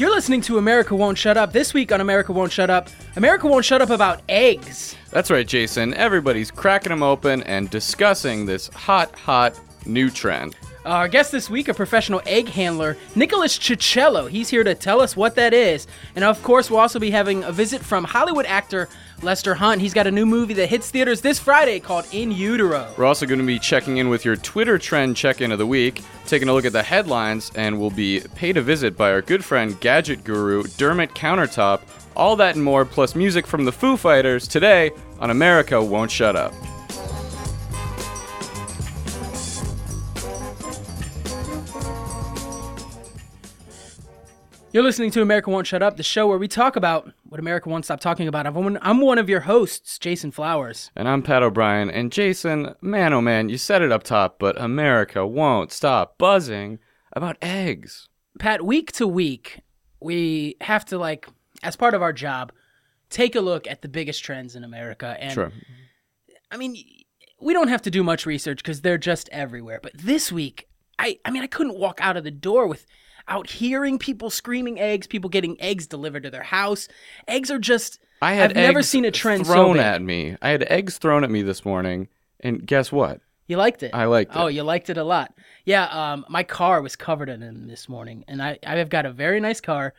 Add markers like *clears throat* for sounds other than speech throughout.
You're listening to America Won't Shut Up. This week on America Won't Shut Up, America Won't Shut Up about eggs. That's right, Jason. Everybody's cracking them open and discussing this hot, hot new trend. Our guest this week, a professional egg handler, Nicholas Cicello. He's here to tell us what that is. And of course, we'll also be having a visit from Hollywood actor Lester Hunt. He's got a new movie that hits theaters this Friday called In Utero. We're also going to be checking in with your Twitter trend check in of the week, taking a look at the headlines, and we'll be paid a visit by our good friend, gadget guru Dermitt Countertop. All that and more, plus music from the Foo Fighters today on America Won't Shut Up. You're listening to America Won't Shut Up, the show where we talk about what America won't stop talking about. I'm one, I'm one of your hosts, Jason Flowers. And I'm Pat O'Brien. And Jason, man oh man, you said it up top, but America won't stop buzzing about eggs. Pat, week to week, we have to, like, as part of our job, take a look at the biggest trends in America. And Sure. I mean, we don't have to do much research because they're just everywhere. But this week, I, I mean, I couldn't walk out of the door without hearing people screaming eggs, people getting eggs delivered to their house. Eggs are just. I had I've never seen a trend thrown big. at me. I had eggs thrown at me this morning, and guess what? You liked it. I liked Oh, you liked it a lot. Yeah. Um, my car was covered in them this morning, and I I've got a very nice car,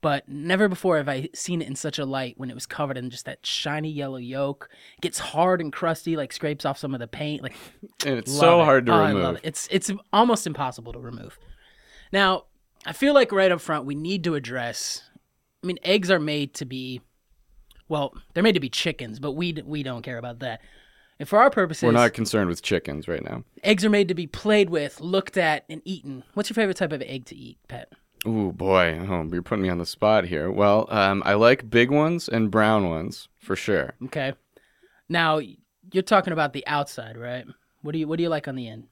but never before have I seen it in such a light when it was covered in just that shiny yellow yolk. It gets hard and crusty, like scrapes off some of the paint. Like *laughs* And it's so it. hard to Oh, I remove. it. It's it's almost impossible to remove. Now, I feel like right up front we need to address. I mean, eggs are made to be, well, they're made to be chickens, but we we don't care about that. And for our purposes, We're not concerned with chickens right now. eggs are made to be played with, looked at, and eaten. What's your favorite type of egg to eat, Pet? Ooh, boy. Oh, you're putting me on the spot here. Well, um, I like big ones and brown ones for sure. Okay. Now you're talking about the outside, right? What do you what do you like on the end?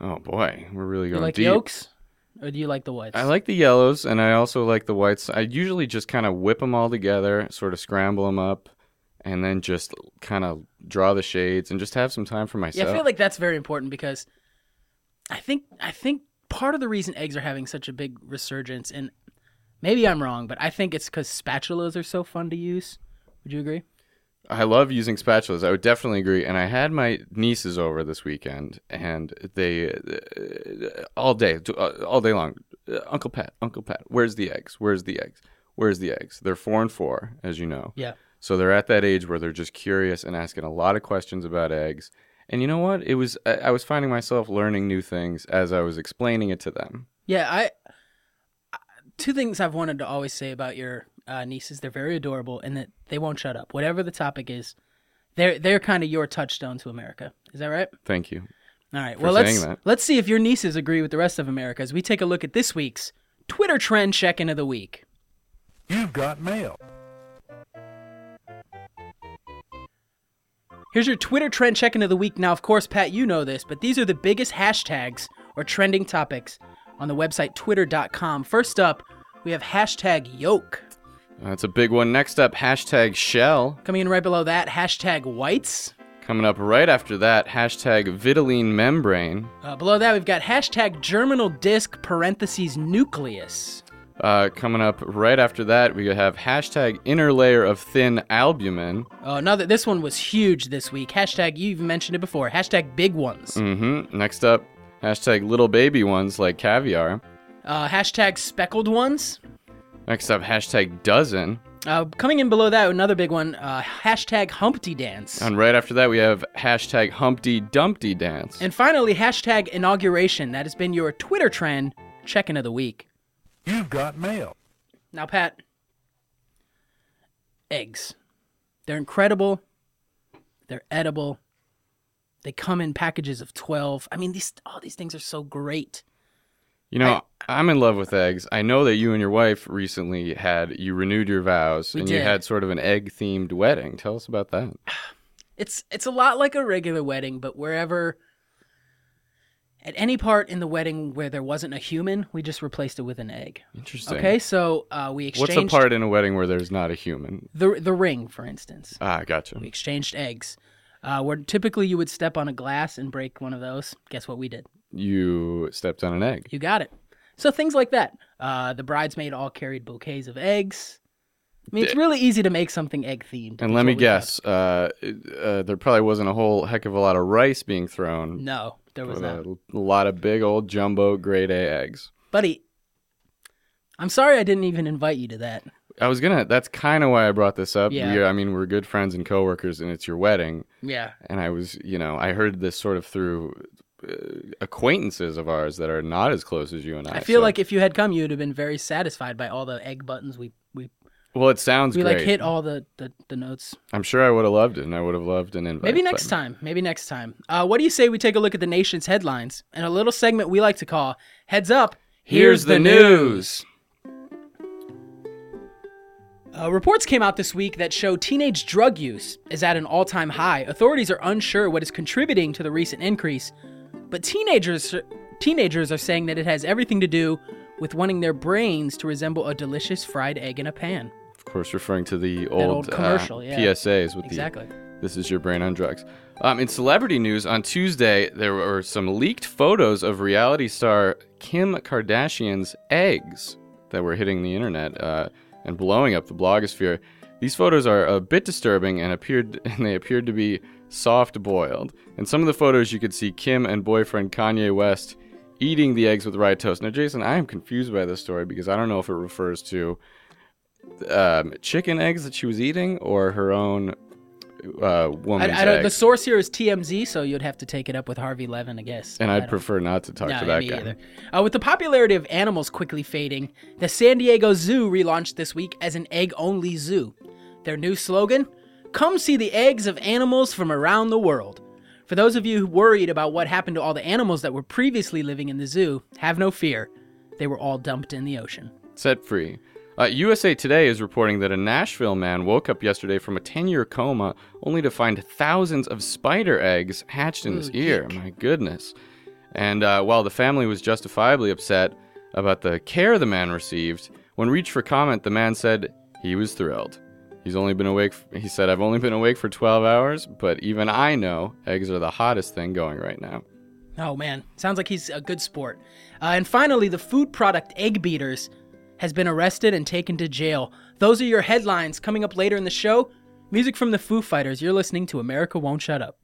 Oh, boy. We're really going you like deep. yolks, or do you like the whites? I like the yellows, and I also like the whites. I usually just kind of whip them all together, sort of scramble them up, and then just kind of draw the shades and just have some time for myself. Yeah, I feel like that's very important because I think I think part of the reason eggs are having such a big resurgence, and maybe I'm wrong, but I think it's because spatulas are so fun to use. Would you agree? I love using spatulas. I would definitely agree. And I had my nieces over this weekend, and they uh, all day, uh, all day long. Uh, Uncle Pat, Uncle Pat, where's the eggs? Where's the eggs? Where's the eggs? They're four and four, as you know. Yeah. So they're at that age where they're just curious and asking a lot of questions about eggs. And you know what? It was I, I was finding myself learning new things as I was explaining it to them. Yeah, I. Two things I've wanted to always say about your uh, nieces: they're very adorable, and that they won't shut up. Whatever the topic is, they're they're kind of your touchstone to America. Is that right? Thank you. All right. For Well, let's that. let's see if your nieces agree with the rest of America as we take a look at this week's Twitter trend check-in of the week. You've got mail. Here's your Twitter trend check-in of the week. Now, of course, Pat, you know this, but these are the biggest hashtags or trending topics on the website twitter.com. First up, we have hashtag yolk. That's a big one. Next up, hashtag shell. Coming in right below that, hashtag whites. Coming up right after that, hashtag vitelline membrane. Uh, below that, we've got hashtag germinal disc parentheses nucleus. Uh, coming up right after that, we have hashtag inner layer of thin albumin. Oh, now that this one was huge this week. Hashtag, you even mentioned it before. Hashtag big ones. Mm-hmm. Next up, hashtag little baby ones like caviar. Uh, hashtag speckled ones. Next up, hashtag dozen. Uh, coming in below that, another big one. Uh, hashtag Humpty Dance. And right after that, we have hashtag Humpty Dumpty dance. And finally, hashtag inauguration. That has been your Twitter trend check-in of the week. You've got mail. Now, Pat, eggs. They're incredible. They're edible. They come in packages of 12. I mean, these all these things are so great. You know, I, am in love with eggs. I know that you and your wife recently had you renewed your vows and you had sort of an egg themed wedding. Tell us about that. *sighs* It's it's a lot like a regular wedding, but wherever at any part in the wedding where there wasn't a human, we just replaced it with an egg. Interesting. Okay, so uh, we exchanged. What's a part in a wedding where there's not a human? the the ring, for instance. Ah, gotcha. We exchanged eggs. Uh, where typically you would step on a glass and break one of those. Guess what we did? You stepped on an egg. You got it. So things like that. Uh, the bridesmaid all carried bouquets of eggs. I mean, it's really easy to make something egg themed. And let me guess, uh, uh, there probably wasn't a whole heck of a lot of rice being thrown. No, there was not. a, a lot of big old jumbo grade A eggs. Buddy, I'm sorry I didn't even invite you to that. I was gonna. That's kind of why I brought this up. Yeah. I mean, we're good friends and coworkers, and it's your wedding. Yeah. And I was, you know, I heard this sort of through uh, acquaintances of ours that are not as close as you and I. I feel so- like if you had come, you would have been very satisfied by all the egg buttons we we well, it sounds we great. like hit all the the, the notes. I'm sure I would have loved it, and I would have loved an invite. Maybe next but- time. Maybe next time. Uh, what do you say we take a look at the nation's headlines and a little segment we like to call "Heads Up." Here's the news. Uh, reports came out this week that show teenage drug use is at an all time high. Authorities are unsure what is contributing to the recent increase, but teenagers, teenagers are saying that it has everything to do with wanting their brains to resemble a delicious fried egg in a pan. Of course, referring to the old, old commercial, uh, yeah. PSAs with Exactly. the "This is your brain on drugs." Um, in celebrity news, on Tuesday there were some leaked photos of reality star Kim Kardashian's eggs that were hitting the internet uh, and blowing up the blogosphere. These photos are a bit disturbing and appeared *laughs* and they appeared to be soft boiled. In some of the photos, you could see Kim and boyfriend Kanye West eating the eggs with rye toast. Now, Jason, I am confused by this story because I don't know if it refers to um, chicken eggs that she was eating or her own uh, woman's I, I don't, the source here is TMZ, so you'd have to take it up with Harvey Levin, I guess. and I'd prefer not to talk No, to that me guy. either. Uh, with the popularity of animals quickly fading, the San Diego Zoo relaunched this week as an egg-only zoo. Their new slogan: "Come see the eggs of animals from around the world." For those of you worried about what happened to all the animals that were previously living in the zoo, have no fear. They were all dumped in the ocean. Set free. Uh, USA Today is reporting that a Nashville man woke up yesterday from a 10 year coma only to find thousands of spider eggs hatched in his Ooh, ear. My goodness. And uh, while the family was justifiably upset about the care the man received, when reached for comment, the man said he was thrilled. He's only been awake, f- he said, I've only been awake for 12 hours, but even I know eggs are the hottest thing going right now. Oh man, sounds like he's a good sport. Uh, and finally, the food product Egg Beaters has been arrested and taken to jail. Those are your headlines coming up later in the show. Music from the Foo Fighters. You're listening to America Won't Shut Up.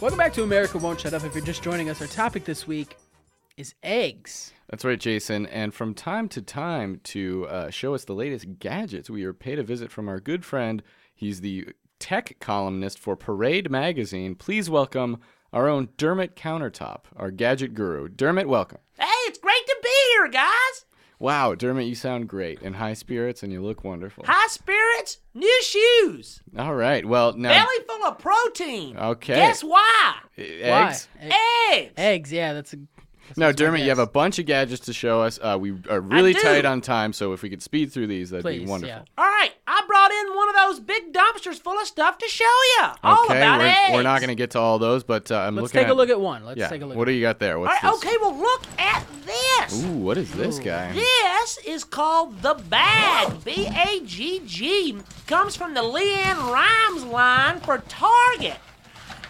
Welcome back to America Won't Shut Up. If you're just joining us, our topic this week is eggs. That's right, Jason. And from time to time, to uh, show us the latest gadgets, we are paid a visit from our good friend. He's the tech columnist for Parade Magazine. Please welcome our own Dermitt Countertop, our gadget guru. Dermitt, welcome. Hey, it's great to be here, guys. Wow, Dermitt, you sound great in high spirits and you look wonderful. High spirits, new shoes, All right, well, now. belly full of protein. Okay. Guess why? Eggs? Why? Eggs. Eggs, yeah, that's a. No, Dermitt, you have a bunch of gadgets to show us. Uh, we are really tight on time, so if we could speed through these, that'd be wonderful. yeah. All right, I brought in one of those big dumpsters full of stuff to show you. All Okay, about we're, eggs. we're not going to get to all those, but uh, I'm Let's looking take at, a look at one. Let's yeah. take a look. What do you got there? What's right, okay, well, look at this. Ooh, what is this guy? This is called the bag. B A G G. Comes from the LeAnn Rimes line for Target.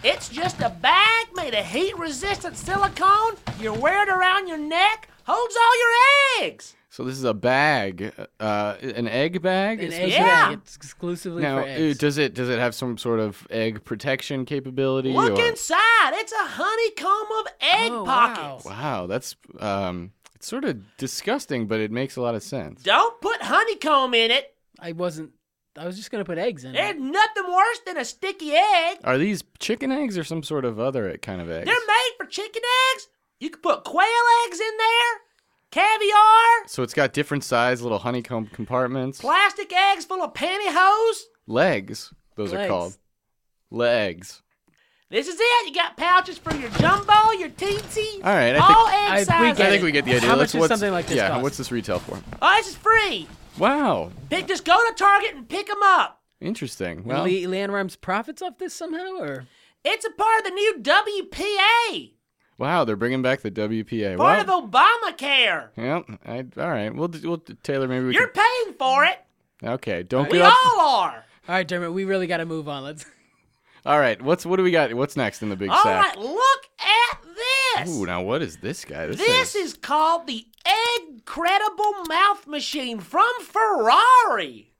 It's just a bag made of heat resistant silicone. You wear it around your neck, holds all your eggs. So this is a bag, uh, an egg bag. An It's egg Yeah. bag. It's exclusively Now, for uh, eggs. does it does it have some sort of egg protection capability? Look or- inside. It's a honeycomb of egg Oh, wow. pockets. Wow, that's um, it's sort of disgusting, but it makes a lot of sense. Don't put honeycomb in it. I wasn't. I was just gonna put eggs in There's it. nothing worse than a sticky egg. Are these chicken eggs or some sort of other kind of eggs? They're made for chicken eggs. You can put quail eggs in there, caviar, So it's got different size little honeycomb compartments. plastic eggs full of pantyhose. Legs, those are called. Legs. This is it. You got pouches for your jumbo, your teensy. All right, I all think- egg I- sizes. get I think we get the idea. How Let's, much does what's, something like this Yeah, cost? what's this retail for? Oh, this is free. Wow, Pick, just go to Target and pick them up. interesting. Well, Well, Le- LeAnn Rimes profits off this somehow, or It's a part of the new WPA, wow, they're bringing back the WPA. part well, of Obamacare. Yep. I, all right. We'll, we'll tailor maybe we You're can, paying for it. Okay, don't We get up. all are. All right, Dermitt, we really got to move on. Let's. All right, what's what do we got? What's next in the big All sack? right, look at this. Ooh, now what is this guy? This, This is is called the Incredible Mouth Machine from Ferrari.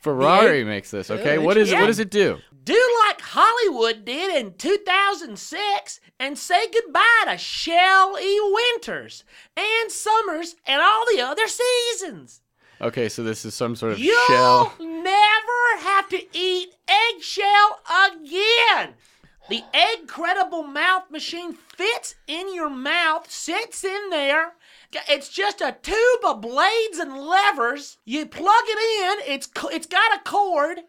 Ferrari makes this. Okay, what is it? yeah. What does it do? Do like Hollywood did in 2006 and say goodbye to Shelly Winters and Summers and all the other seasons. Okay, so this is some sort of shell. You'll never have to eat eggshell again. The Incredible Mouth Machine fits in your mouth, sits in there. It's just a tube of blades and levers. You plug it in. It's it's got a cord.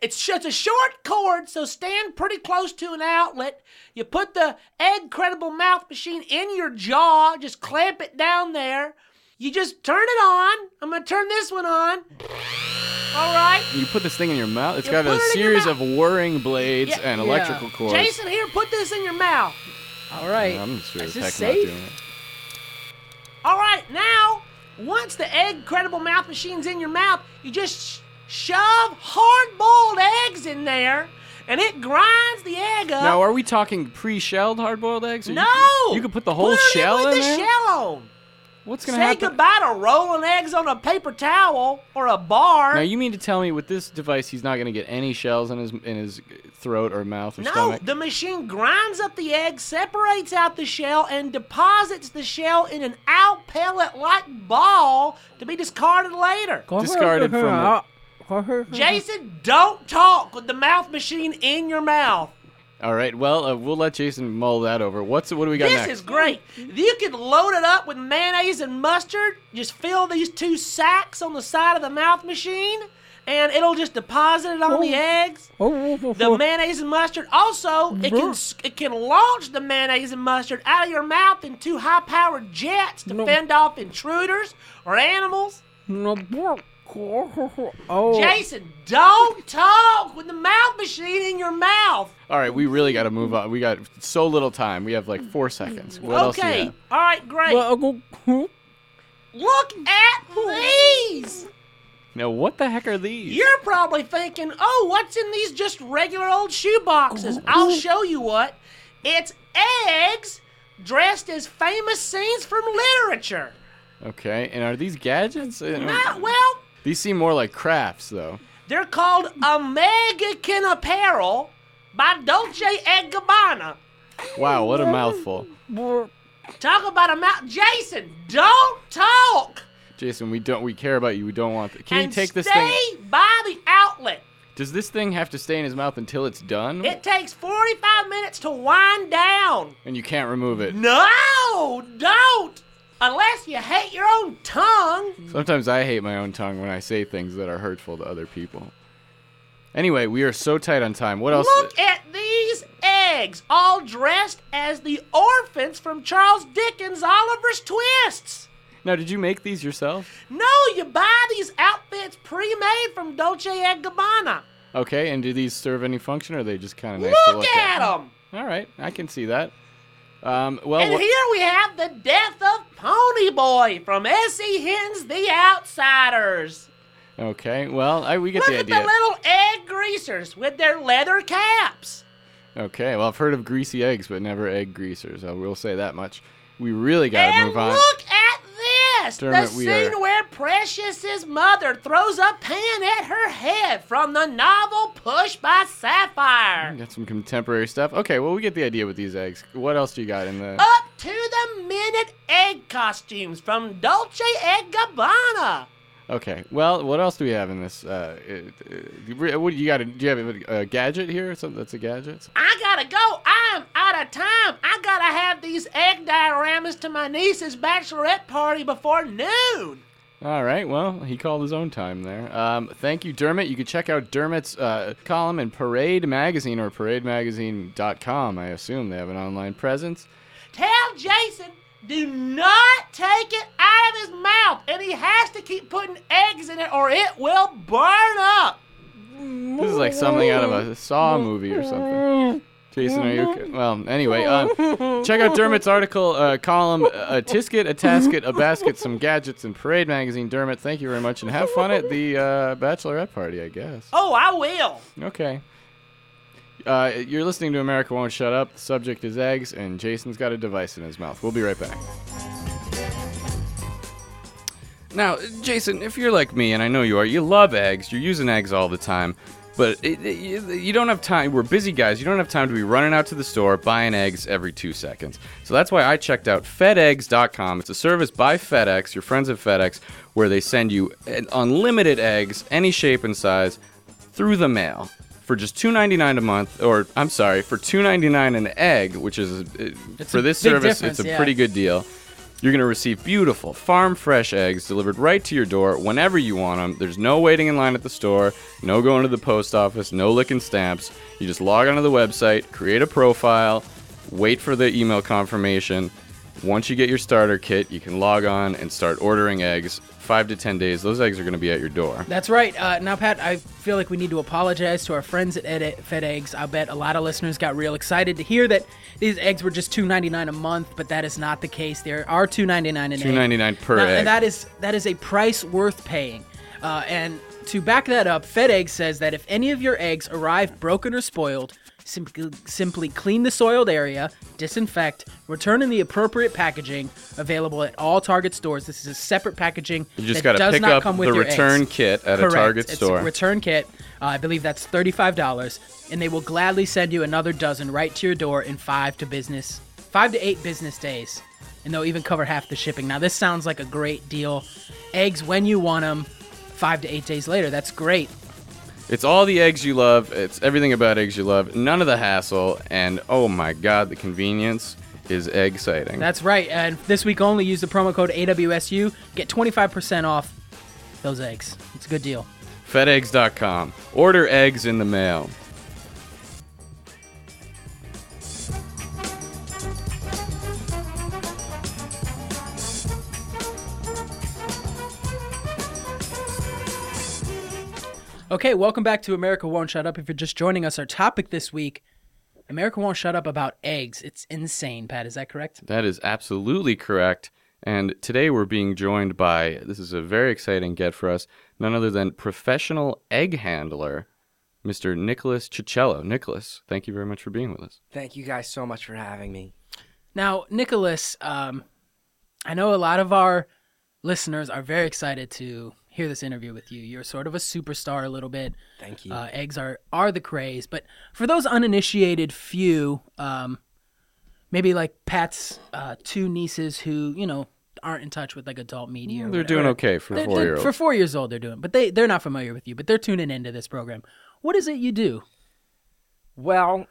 It's just a short cord, so stand pretty close to an outlet. You put the Incredible Mouth Machine in your jaw. Just clamp it down there. You just turn it on. I'm gonna turn this one on. All right. You put this thing in your mouth. It's You got a it series of whirring blades Yeah. and Yeah. electrical cords. Jason, here, put this in your mouth. All right. I'm sure Is this safe? doing it. All right, now, once the egg credible mouth machine's in your mouth, you just sh- shove hard-boiled eggs in there, and it grinds the egg up. Now, are we talking pre-shelled hard-boiled eggs? Or you no, can- You, can put the whole Put it in shell with in the there. shell on. What's gonna Say happen? goodbye to rolling eggs on a paper towel or a bar. Now, you mean to tell me with this device he's not gonna get any shells in his in his throat or mouth or no, stomach? the machine grinds up the egg, separates out the shell, and deposits the shell in an out pellet-like ball to be discarded later. Discarded from Jason, don't talk with the mouth machine in your mouth. All right. Well, uh, we'll let Jason mull that over. What's what do we got This next? is great. You can load it up with mayonnaise and mustard. Just fill these two sacks on the side of the mouth machine, and it'll just deposit it on the eggs. *laughs* The mayonnaise and mustard. Also, it can it can launch the mayonnaise and mustard out of your mouth in two high-powered jets to fend off intruders or animals. *laughs* Oh. Jason, don't talk with the mouth machine in your mouth. All right. We really got to move on. We got so little time. We have like four seconds. What else okay. All right, great. Look at these. Now, what the heck are these? You're probably thinking, oh, what's in these just regular old shoe boxes? I'll show you what. It's eggs dressed as famous scenes from literature. Okay. And are these gadgets? Not well. These seem more like crafts, though. They're called American Apparel by Dolce and Gabbana. Wow, what a mouthful. Talk about a mouth. Jason, don't talk. Jason, we don't we care about you. We don't want. Th- Can and you take this thing? stay by the outlet. Does this thing have to stay in his mouth until it's done? It takes 45 minutes to wind down. and you can't remove it. No, don't. Unless you hate your own tongue. Sometimes I hate my own tongue when I say things that are hurtful to other people. Anyway, we are so tight on time. What else? Look at these eggs, all dressed as the orphans from Charles Dickens' Oliver's Twists. Now, did you make these yourself? No, you buy these outfits pre-made from Dolce and Gabbana. Okay, and do these serve any function, or are they just kind of nice look, to look at them. All right, I can see that. Um, well, And here we have the death of Pony Boy from S.E. Hinton's The Outsiders. okay, well, I, we get Look the at the little egg greasers with their leather caps. Okay, well, I've heard of greasy eggs, but never egg greasers. I will say that much. We really got to move on. look at this! Dermitt, the scene are- where Precious's mother throws a pan at her head from the novel Push by Sapphire. Got some contemporary stuff. Okay, well, we get the idea with these eggs. What else do you got in the? Up to the minute egg costumes from Dolce and Gabbana. Okay, well, what else do we have in this? Uh, what do you got? Do you have a, a gadget here? Something that's a gadget? I gotta go. I'm out of time. I gotta have these egg dioramas to my niece's bachelorette party before noon. All right. Well, he called his own time there. Um, thank you, Dermitt. You can check out Dermitt's uh, column in Parade Magazine or ParadeMagazine.com. I assume they have an online presence. Tell Jason do not take it out of his mouth, and he has to keep putting eggs in it or it will burn up. This is like something out of a Saw movie or something. Jason, are you okay? Well, anyway, um, check out Dermitt's article, uh, column, a tisket, a tasket, a basket, some gadgets in Parade Magazine. Dermitt, thank you very much, and have fun at the uh, bachelorette party, I guess. Oh, I will. Okay. Uh, you're listening to America Won't Shut Up. The subject is eggs, and Jason's got a device in his mouth. We'll be right back. Now, Jason, if you're like me, and I know you are, you love eggs. You're using eggs all the time, but it, it- you, don't have time. We're busy guys. You don't have time to be running out to the store buying eggs every two seconds. So that's why I checked out FedEggs.com. It's a service by FedEx, your friends at FedEx, where they send you an- unlimited eggs, any shape and size, through the mail for just $2.99 a month or i'm sorry for $2.99 an egg which is uh, It's for this service it's a yeah. pretty good deal you're going to receive beautiful farm fresh eggs delivered right to your door whenever you want them there's no waiting in line at the store no going to the post office no licking stamps. You just log onto the website create a profile wait for the email confirmation. Once you get your starter kit you can log on and start ordering eggs five to ten days those eggs are going to be at your door That's right. Uh, now, Pat, I feel like we need to apologize to our friends at Ed- Eggs. I bet a lot of listeners got real excited to hear that these eggs were just two ninety nine a month, but that is not the case. There are two ninety nine an egg. $2.99 per Now, egg. And that is that is a price worth paying. Uh, and to back that up, FedEggs says that if any of your eggs arrive broken or spoiled, simply, simply clean the soiled area, disinfect, return in the appropriate packaging available at all Target stores. This is a separate packaging. You just that got to does pick not up come with the your return eggs. kit at Correct. a Target It's store. a return kit. Uh, I believe that's thirty-five dollars, and they will gladly send you another dozen right to your door in five to business, five to eight business days, and they'll even cover half the shipping. Now, this sounds like a great deal. Eggs when you want them, five to eight days later. That's great. It's all the eggs you love. It's everything about eggs you love. None of the hassle. And oh my God, the convenience is exciting. That's right. And this week only, use the promo code AWSU, get twenty-five percent off those eggs. It's a good deal. FedEggs.com. Order eggs in the mail. Okay, welcome back to America Won't Shut Up. If you're just joining us, our topic this week, America Won't Shut Up about eggs. It's insane, Pat. Is that correct? That is absolutely correct. And today we're being joined by this is a very exciting get for us. None other than professional egg handler, Mr. Nicholas Cicello. Nicholas, thank you very much for being with us. Thank you guys so much for having me. Now, Nicholas, um, I know a lot of our listeners are very excited to hear this interview with you. You're sort of a superstar a little bit. Thank you. Uh, eggs are are the craze, but for those uninitiated few, um, maybe like Pat's uh, two nieces who you know aren't in touch with like adult media. or They're doing okay for They're- four they're- year olds. For four years old, they're doing, but they they're not familiar with you, but they're tuning into this program. What is it you do? well,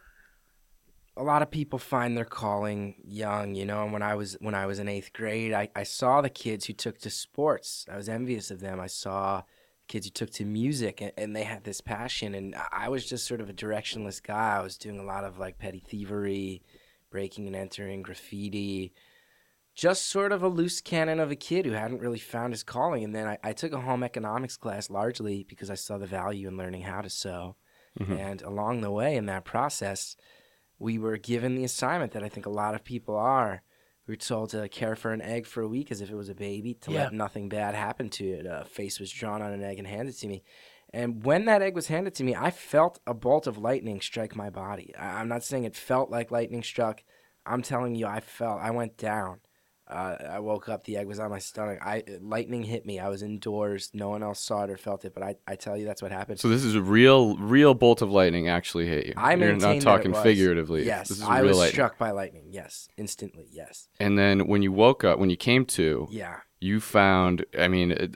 a lot of people find their calling young, you know. And when I was when I was in eighth grade, I, I saw the kids who took to sports. I was envious of them. I saw kids who took to music, and, and they had this passion. And I- I was just sort of a directionless guy. I was doing a lot of like petty thievery, breaking and entering, graffiti. Just sort of a loose cannon of a kid who hadn't really found his calling. And then I, I took a home economics class largely because I saw the value in learning how to sew. Mm-hmm. And along the way in that process, we were given the assignment that I think a lot of people are. We were told to care for an egg for a week as if it was a baby, to Yeah. let nothing bad happen to it. A face was drawn on an egg and handed to me. And when that egg was handed to me, I felt a bolt of lightning strike my body. I- I'm not saying it felt like lightning struck. I'm telling you, I felt. I went down. Uh, I woke up. The egg was on my stomach. I lightning hit me. I was indoors. No one else saw it or felt it, but I, I tell you, that's what happened. So this is a real, real bolt of lightning actually hit you. I You're not talking figuratively. Yes, this is I was lightning. struck by lightning. Yes, instantly. Yes. And then when you woke up, when you came to, Yeah. You found. I mean, uh,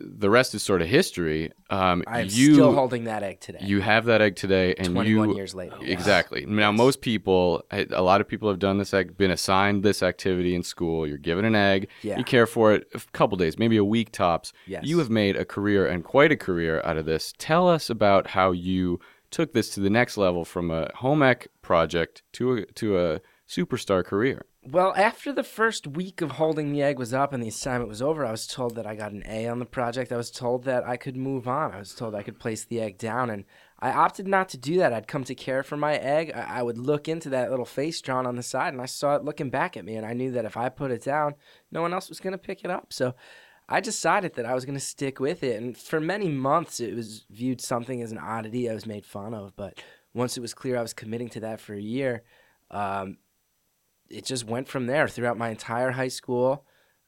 the rest is sort of history. Um, I am you still holding that egg today. you have that egg today, and 21 you years later. exactly. Now, most people, a lot of people have done this, ac- been assigned this activity in school. You're given an egg, Yeah. you care for it a couple days, maybe a week tops. Yes. You have made a career and quite a career out of this. Tell us about how you took this to the next level from a home ec project to a, to a superstar career. Well, after the first week of holding the egg was up and the assignment was over, I was told that I got an A on the project. I was told that I could move on. I was told I could place the egg down, and I opted not to do that. I'd come to care for my egg. I, I would look into that little face drawn on the side, and I saw it looking back at me, and I knew that if I put it down, no one else was going to pick it up. So I decided that I was going to stick with it. And for many months, it was viewed something as an oddity. I was made fun of. But once it was clear I was committing to that for a year, um, it just went from there throughout my entire high school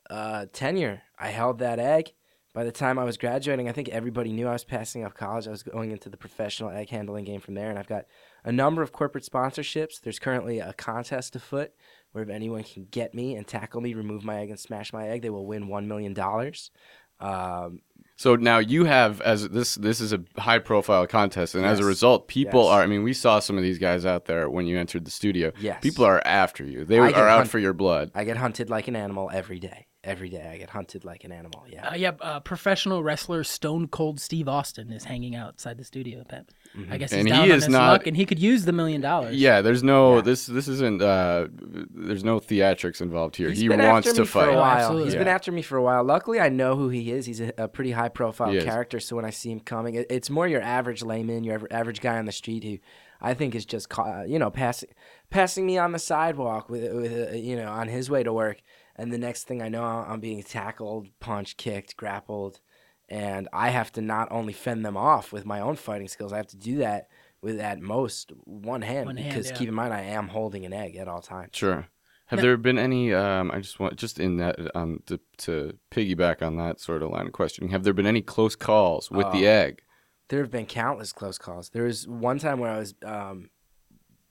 uh, tenure. I held that egg. By the time I was graduating, I think everybody knew I was passing up college. I was going into the professional egg handling game from there, and I've got a number of corporate sponsorships. There's currently a contest afoot where if anyone can get me and tackle me, remove my egg, and smash my egg, they will win one million dollars. Um, So now you have as this this is a high profile contest, and as a result, people Yes. are. I mean, we saw some of these guys out there when you entered the studio. Yes. people are after you. They I are out hunt- for your blood. I get hunted like an animal every day. Every day, I get hunted like an animal. Yeah. Uh, yeah, uh, professional wrestler Stone Cold Steve Austin is hanging outside the studio. Pep. I guess he's And he down on is his not- luck, and he could use the million dollars. Yeah, there's no Yeah. this this isn't uh there's no theatrics involved here. He's he been wants after to me for a fight. while. absolutely. He's been after me for a while. Luckily, I know who he is. He's a, a pretty high profile He is. character. So when I see him coming, it, it's more your average layman, your average guy on the street who I think is just you know passing passing me on the sidewalk with with uh, you know on his way to work. And the next thing I know, I'm being tackled, punched, kicked, grappled, and I have to not only fend them off with my own fighting skills. I have to do that with at most one hand One hand, because yeah. keep in mind I am holding an egg at all times. Sure. Have No. there been any? Um, I just want just in that um to, to piggyback on that sort of line of questioning. Have there been any close calls with the Oh. egg? There have been countless close calls. There was one time where I was um,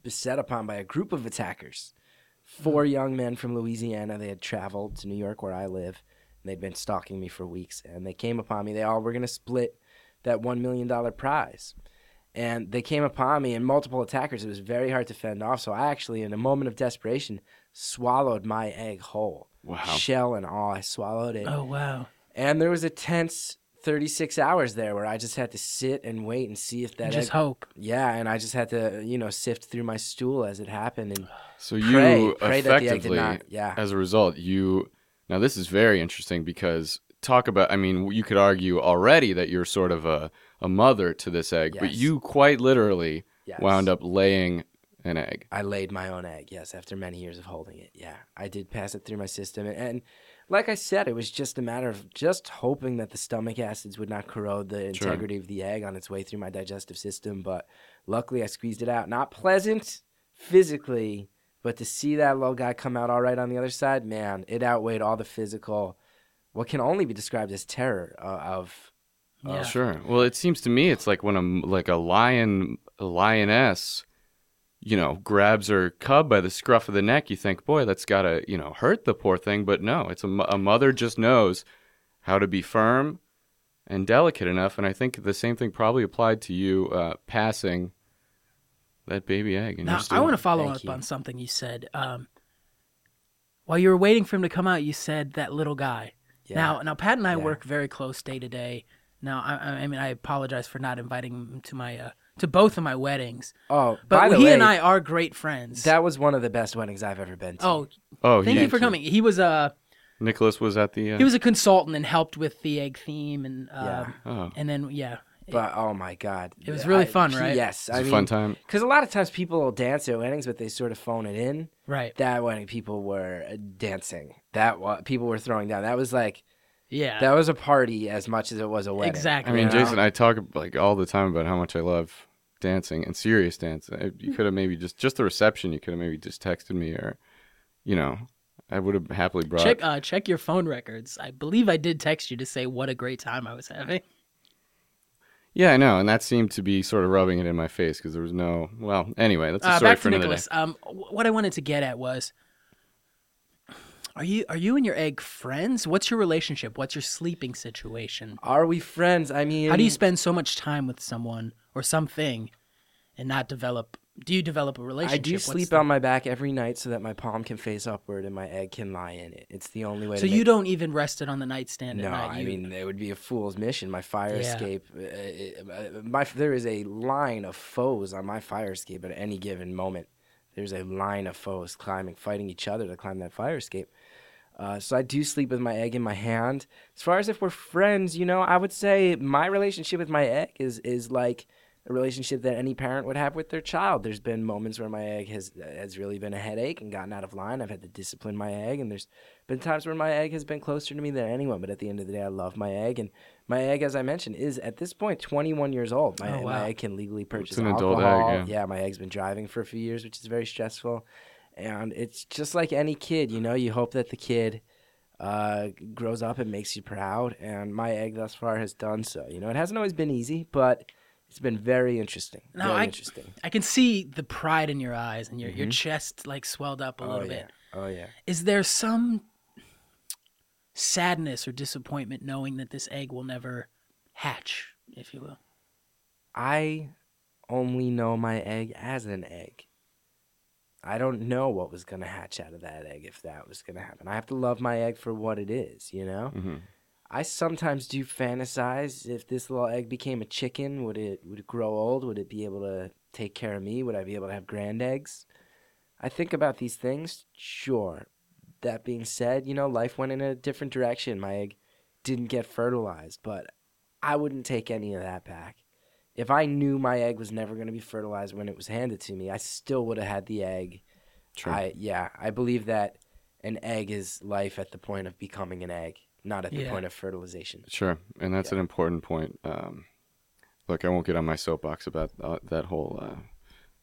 beset upon by a group of attackers. Four hmm. young men from Louisiana. They had traveled to New York, where I live, and they'd been stalking me for weeks. And they came upon me. They all were going to split that $1 million prize. And they came upon me, and multiple attackers. It was very hard to fend off. So I actually, in a moment of desperation, swallowed my egg whole. Wow. Shell and all. I swallowed it. Oh wow. And there was a tense 36 hours there where I just had to sit and wait and see if that just egg- hope. yeah, and I just had to, you know, sift through my stool as it happened and *sighs* So you pray, pray that the egg did effectively, not. Yeah, as a result, you now this is very interesting because talk about. I mean, you could argue already that you're sort of a a mother to this egg, but you quite literally yes. wound up laying an egg. I laid my own egg. Yes, after many years of holding it. Yeah, I did pass it through my system, and, and like I said, it was just a matter of just hoping that the stomach acids would not corrode the Sure. integrity of the egg on its way through my digestive system. But luckily, I squeezed it out. Not pleasant physically, but to see that little guy come out all right on the other side, man, it outweighed all the physical. What can only be described as terror uh, of Yeah. Sure. Well, it seems to me it's like when a like a lion, a lioness, you know, grabs her cub by the scruff of the neck. You think, boy, that's gotta you know hurt the poor thing, but no, it's a, a mother just knows how to be firm and delicate enough. And I think the same thing probably applied to you uh, passing that baby egg. In Now I want to follow Thank up you. on something you said. Um, while you were waiting for him to come out, you said that little guy. yeah. Now, now Pat and I Yeah. work very close day to day. Now, I, I- I mean, I apologize for not inviting him to my uh, to both of my weddings, oh, but by the he way, and I are great friends. that was one of the best weddings I've ever been to. oh, oh, thank he, you for coming. He was a Nicholas was at the. Uh, he was a consultant and helped with the egg theme and um, Yeah. oh, and then yeah, But oh my god, It was really I- fun, right? Yes, it's I a mean, fun time. Because a lot of times people will dance at weddings, but they sort of phone it in. right, That wedding, people were uh, dancing. That wa- people were throwing down. That was like yeah, that was a party as much as it was a wedding. exactly. I mean, you know? Jason, I talk like all the time about how much I love dancing and serious dancing. I- You could have maybe just just the reception. You could have maybe just texted me, or you know, I would have happily brought. check uh, check your phone records. I believe I did text you to say what a great time I was having. Yeah, I know, and that seemed to be sort of rubbing it in my face because there was no. Well, anyway, that's a Uh, story back for to another Nicholas. Um, what I wanted to get at was, are you are you and your egg friends? What's your relationship? What's your sleeping situation? Are we friends? I mean, How do you spend so much time with someone or something, and not develop? Do you develop a relationship? I do sleep the- on my back every night so that my palm can face upward and my egg can lie in it. It's the only way. So you don't even rest it on the nightstand No, at night. I You- mean it would be a fool's mission. My fire Yeah. escape, uh, uh, my there is a line of foes on my fire escape at any given moment. there's a line of foes climbing, fighting each other to climb that fire escape. Uh, so I do sleep with my egg in my hand. As far as if we're friends, you know, I would say my relationship with my egg is is like a relationship that any parent would have with their child. There's been moments where my egg has has really been a headache and gotten out of line. I've had to discipline my egg, and there's been times where my egg has been closer to me than anyone. But at the end of the day, I love my egg, and my egg, as I mentioned, is at this point 21 years old. My, Oh, wow. my egg can legally purchase an adult egg, alcohol. yeah. my egg's been driving for a few years, which is very stressful. And it's just like any kid, you know. You hope that the kid uh, grows up and makes you proud. And my egg thus far has done so. You know, it hasn't always been easy, but it's been very interesting. No, very I- interesting. I can see the pride in your eyes and your, your chest like swelled up a Oh little yeah. bit. Oh yeah. Is there some sadness or disappointment knowing that this egg will never hatch, if you will? I only know my egg as an egg. I don't know what was going to hatch out of that egg if that was going to happen. I have to love my egg for what it is, you know? hmm I sometimes do fantasize if this little egg became a chicken, would it would it grow old? Would it be able to take care of me? Would I be able to have grand eggs? I think about these things. Sure. That being said, you know, life went in a different direction. My egg didn't get fertilized, but I wouldn't take any of that back. If I knew my egg was never going to be fertilized when it was handed to me, I still would have had the egg. Sure. I yeah, I believe that an egg is life at the point of becoming an egg, not at the Yeah. point of fertilization. Sure, and that's an important point. Um, look, I won't get on my soapbox about uh, that whole uh,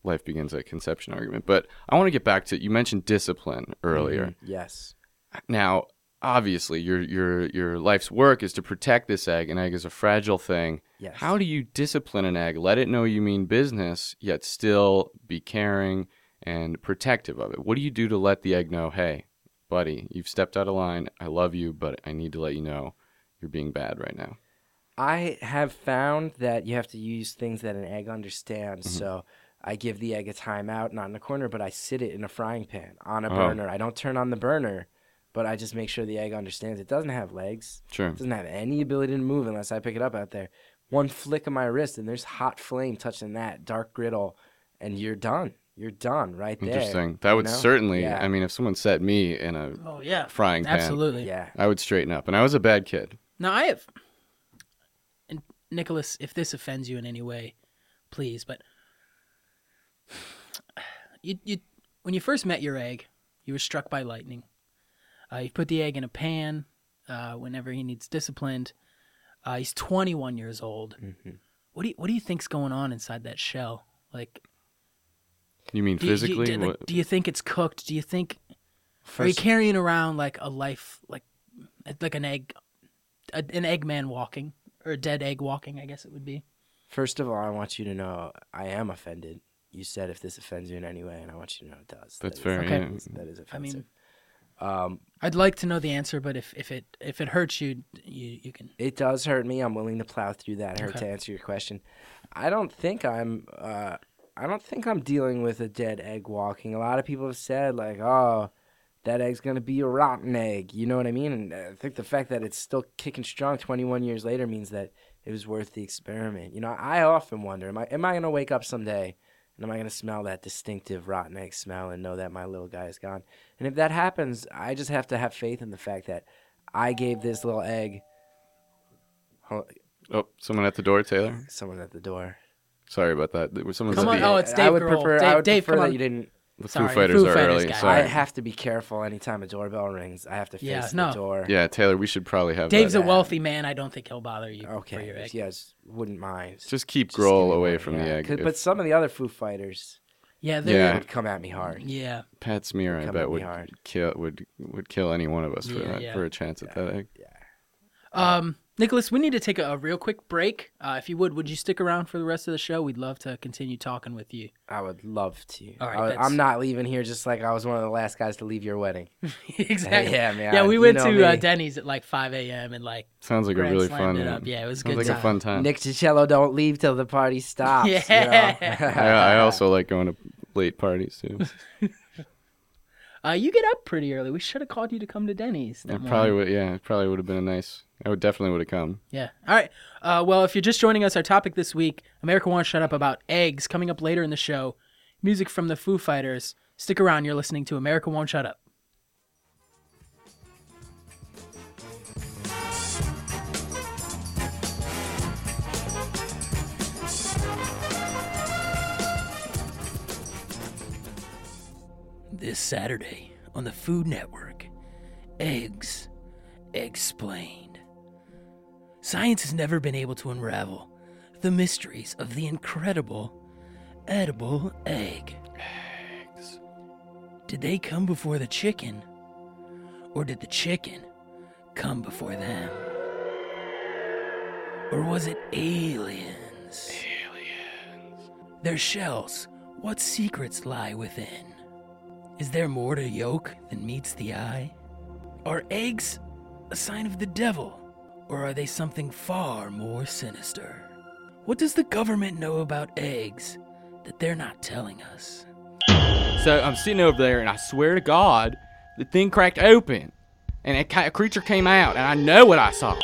life begins at conception argument, but I want to get back to you mentioned discipline earlier. Mhm, Yes. Now, obviously, your your your life's work is to protect this egg. An egg is a fragile thing. Yes. How do you discipline an egg? Let it know you mean business, yet still be caring and protective of it. What do you do to let the egg know, hey, buddy, you've stepped out of line. I love you, but I need to let you know you're being bad right now. I have found that you have to use things that an egg understands. Mm-hmm. So I give the egg a timeout, not in a corner, but I sit it in a frying pan on a Oh. burner. I don't turn on the burner, but I just make sure the egg understands it doesn't have legs. Sure. It doesn't have any ability to move unless I pick it up out there. One flick of my wrist, and there's hot flame touching that dark griddle, and you're done. You're done right there. Interesting. That would know? certainly. Yeah. I mean, if someone set me in a Oh yeah, frying pan, absolutely. Yeah. I would straighten up. And I was a bad kid. Now I have, and Nicholas, if this offends you in any way, please. But you, you, when you first met your egg, you were struck by lightning. Uh, you put the egg in a pan. Uh, whenever he needs disciplined, uh, he's 21 years old. Mhm. What do you What do you think's going on inside that shell? Like, You mean do you, do you- physically? do, What- do you think it's cooked? Do you think are you carrying around like a life, like like an egg, a, an Eggman walking or a dead egg walking? I guess it would be. first of all, I want you to know I am offended. You said if this offends you in any way, and I want you to know it does. That's That is- fair, Okay. yeah. that is- That is I mean- offensive. um, I'd like to know the answer, but if, if it if it hurts you, you you can. It does hurt me. I'm willing to plow through that hurt Okay. to answer your question. I don't think I'm. Uh, I don't think I'm dealing with a dead egg walking. A lot of people have said like, "Oh, that egg's gonna be a rotten egg." You know what I mean? And I think the fact that it's still kicking strong 21 years later means that it was worth the experiment. You know, I often wonder, am I am I gonna wake up someday? And am I going to smell that distinctive rotten egg smell and know that my little guy is gone? And if that happens, I just have to have faith in the fact that I gave this little egg. Oh, someone at the door, Taylor. Someone at the door. Sorry about that. There was someone Come on, oh, it's I Dave would Grohl. prefer. Dave- I would Dave, prefer come that on. you didn't. the Sorry, Foo Fighters Foo are Fighters early. guy. Sorry. I have to be careful anytime a doorbell rings. I have to face Yeah, the door. yeah, Taylor, we should probably have Dave's that. a wealthy man. I don't think he'll bother you for Okay. your egg. Yes, wouldn't mind. Just keep Just Grohl away one, from yeah. the egg. 'Cause- If But some of the other Foo Fighters Yeah, they're, Yeah. would come at me hard. yeah. Pat Smear, I Come bet me would hard. kill would would kill any one of us for Yeah, that yeah. for a chance at that egg. Yeah. Um, Nicholas, we need to take a, a real quick break. Uh, if you would, would you stick around for the rest of the show? We'd love to continue talking with you. I would love to. All right, I, am not leaving here just like I was one of the last guys to leave your wedding. *laughs* exactly. Yeah, man. Yeah, we you went know to uh. Denny's at like 5 a.m. and like Sounds like a really fun. it up. Yeah, it was a sounds good like time. a fun time. Nick Cicello don't leave till the party stops. you Yeah. know? *laughs* I, I also like going to late parties too. *laughs* Uh, you get up pretty early. We should have called you to come to Denny's. That I probably would. Yeah, it probably would have been a nice. I would definitely would have come. Yeah. All right. Uh, well, if you're just joining us, our topic this week, America Won't Shut Up about eggs, coming up later in the show. Music from the Foo Fighters. Stick around. You're listening to America Won't Shut Up. This Saturday on the Food Network, eggs explained. Science has never been able to unravel the mysteries of the incredible edible egg. Eggs. Did they come before the chicken? Or did the chicken come before them? Or was it aliens? Aliens. Their shells, what secrets lie within? Is there more to yolk than meets the eye? Are eggs a sign of the devil? Or are they something far more sinister? What does the government know about eggs that they're not telling us? So I'm sitting over there, and I swear to God, the thing cracked open, and a, creature came out, and I know what I saw.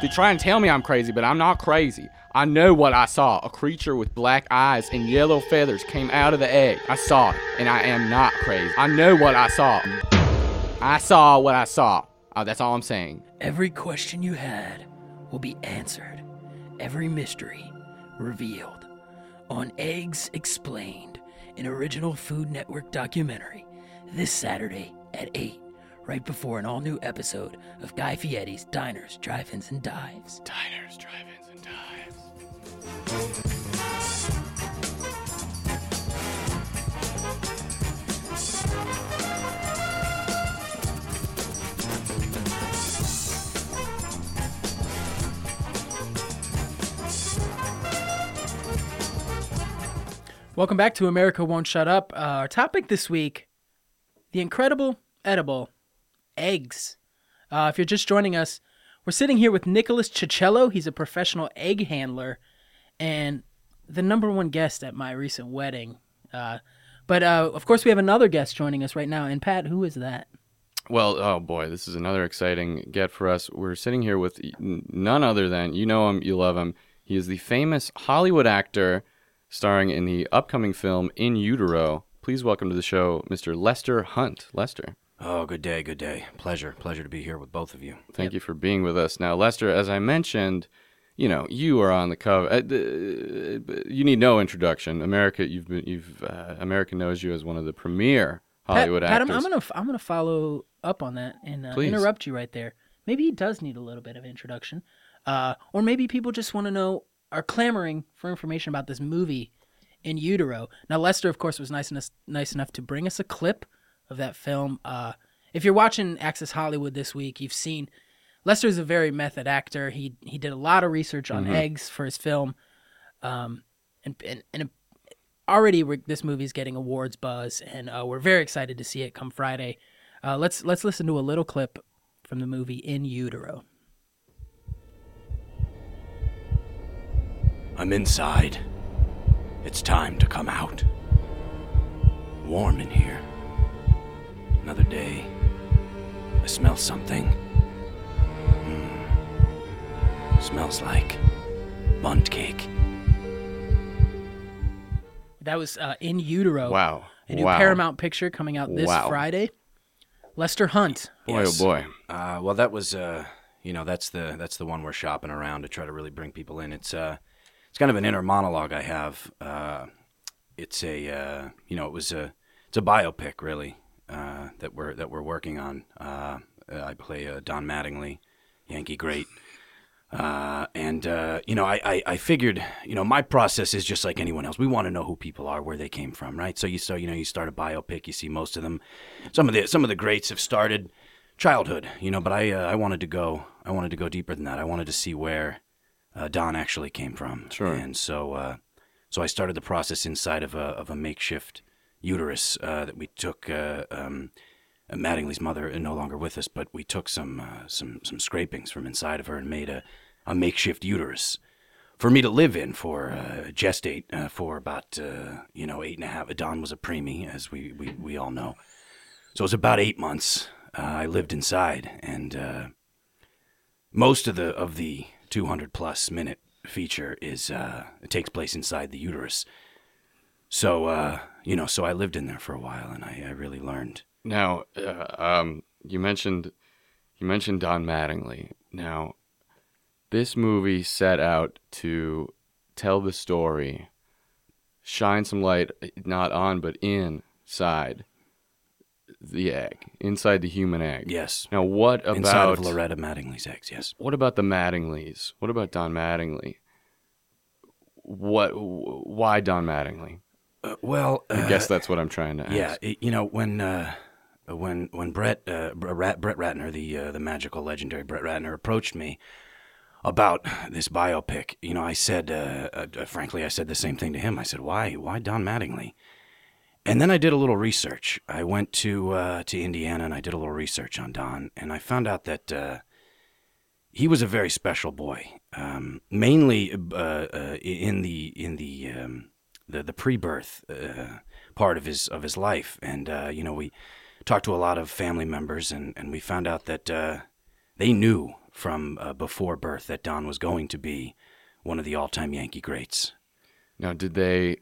They try and tell me I'm crazy, but I'm not crazy. I know what I saw. A creature with black eyes and yellow feathers came out of the egg. I saw it, and I am not crazy. I know what I saw. I saw what I saw. Uh, that's all I'm saying. Every question you had will be answered, every mystery revealed on Eggs Explained, an original Food Network documentary, this Saturday at 8, right before an all new episode of Guy Fieri's Diners, Drive Ins, and Dives. Diners, drive-ins, and dives. Welcome back to America Won't Shut Up. Uh, our topic this week the incredible edible eggs. Uh, if you're just joining us, we're sitting here with Nicholas Cicello. He's a professional egg handler and the number one guest at my recent wedding. Uh, but uh, of course, we have another guest joining us right now. And Pat, who is that? Well, oh boy, this is another exciting get for us. We're sitting here with none other than you know him, you love him. He is the famous Hollywood actor starring in the upcoming film In Utero. Please welcome to the show, Mr. Lester Hunt. Lester, Oh, good day, good day. Pleasure, pleasure to be here with both of you. thank you for being with us. Now, Lester, as I mentioned, you know you are on the cover. Uh, you need no introduction. America, you've been, you've uh, America knows you as one of the premier Hollywood Pat, Pat, actors. I'm, I'm gonna I'm gonna follow up on that and uh, interrupt you right there. Maybe he does need a little bit of introduction, uh, or maybe people just want to know are clamoring for information about this movie in utero. Now Lester, of course, was nice enough nice enough to bring us a clip of that film. Uh, if you're watching Access Hollywood this week, you've seen Lester is a very method actor. He he did a lot of research on eggs for his film, um, and and, and already we're, this movie's getting awards buzz, and uh, we're very excited to see it come Friday. Uh, let's let's listen to a little clip from the movie In Utero. I'm inside. It's time to come out. Warm in here. Another day. I smell something. Mm. Smells like bundt cake. That was uh, In Utero, wow, a new wow. Paramount picture coming out this Wow. Friday. Lester Hunt. Boy, Yes. oh boy. Uh, well, that was, uh, you know, that's the that's the one we're shopping around to try to really bring people in. It's uh, it's kind of an inner monologue I have. Uh, it's a, uh, you know, it was a, it's a biopic really uh, that we're that we're working on. Uh, I play uh, Don Mattingly, Yankee great. Uh, and you know, I, I, I figured, you know, my process is just like anyone else. We want to know who people are, where they came from, right? So you so you know, you start a biopic, you see most of them. Some of the some of the greats have started childhood, you know, but I I wanted to go I wanted to go deeper than that. I wanted to see where uh, Don actually came from. Sure. And so uh, so I started the process inside of a of a makeshift uterus uh, that we took. Uh, um, uh, Mattingly's mother is no longer with us, but we took some uh, some some scrapings from inside of her and made a, a makeshift uterus for me to live in for uh, gestate uh, for about uh, you know eight and a half. Don was a preemie, as we, we, we all know. So it was about eight months. Uh, I lived inside, and uh, most of the of the 200 plus minute feature is uh, it takes place inside the uterus. So uh, you know, so I lived in there for a while, and I, I really learned. Now, uh, um, you mentioned you mentioned Don Mattingly. Now, this movie set out to tell the story, shine some light not on but inside the egg, inside the human egg. Yes, Now, what about inside of Loretta Mattingly's eggs. Yes. what about the Mattinglys? What about Don Mattingly? What? Why Don Mattingly? Uh, well, I uh, guess that's what I'm trying to ask. Yeah, you know when uh, when when Brett uh, Rat, Brett Ratner, the uh, the magical legendary Brett Ratner, approached me about this biopic, you know, I said, uh, frankly, I said the same thing to him. I said, why why Don Mattingly? And then I did a little research. I went to uh, to Indiana and I did a little research on Don, and I found out that uh, he was a very special boy. Um, mainly uh, uh, in the in the um, the, the pre-birth uh, part of his of his life, and uh, you know we talked to a lot of family members, and, and we found out that they knew from before birth that Don was going to be one of the all-time Yankee greats. Now, did they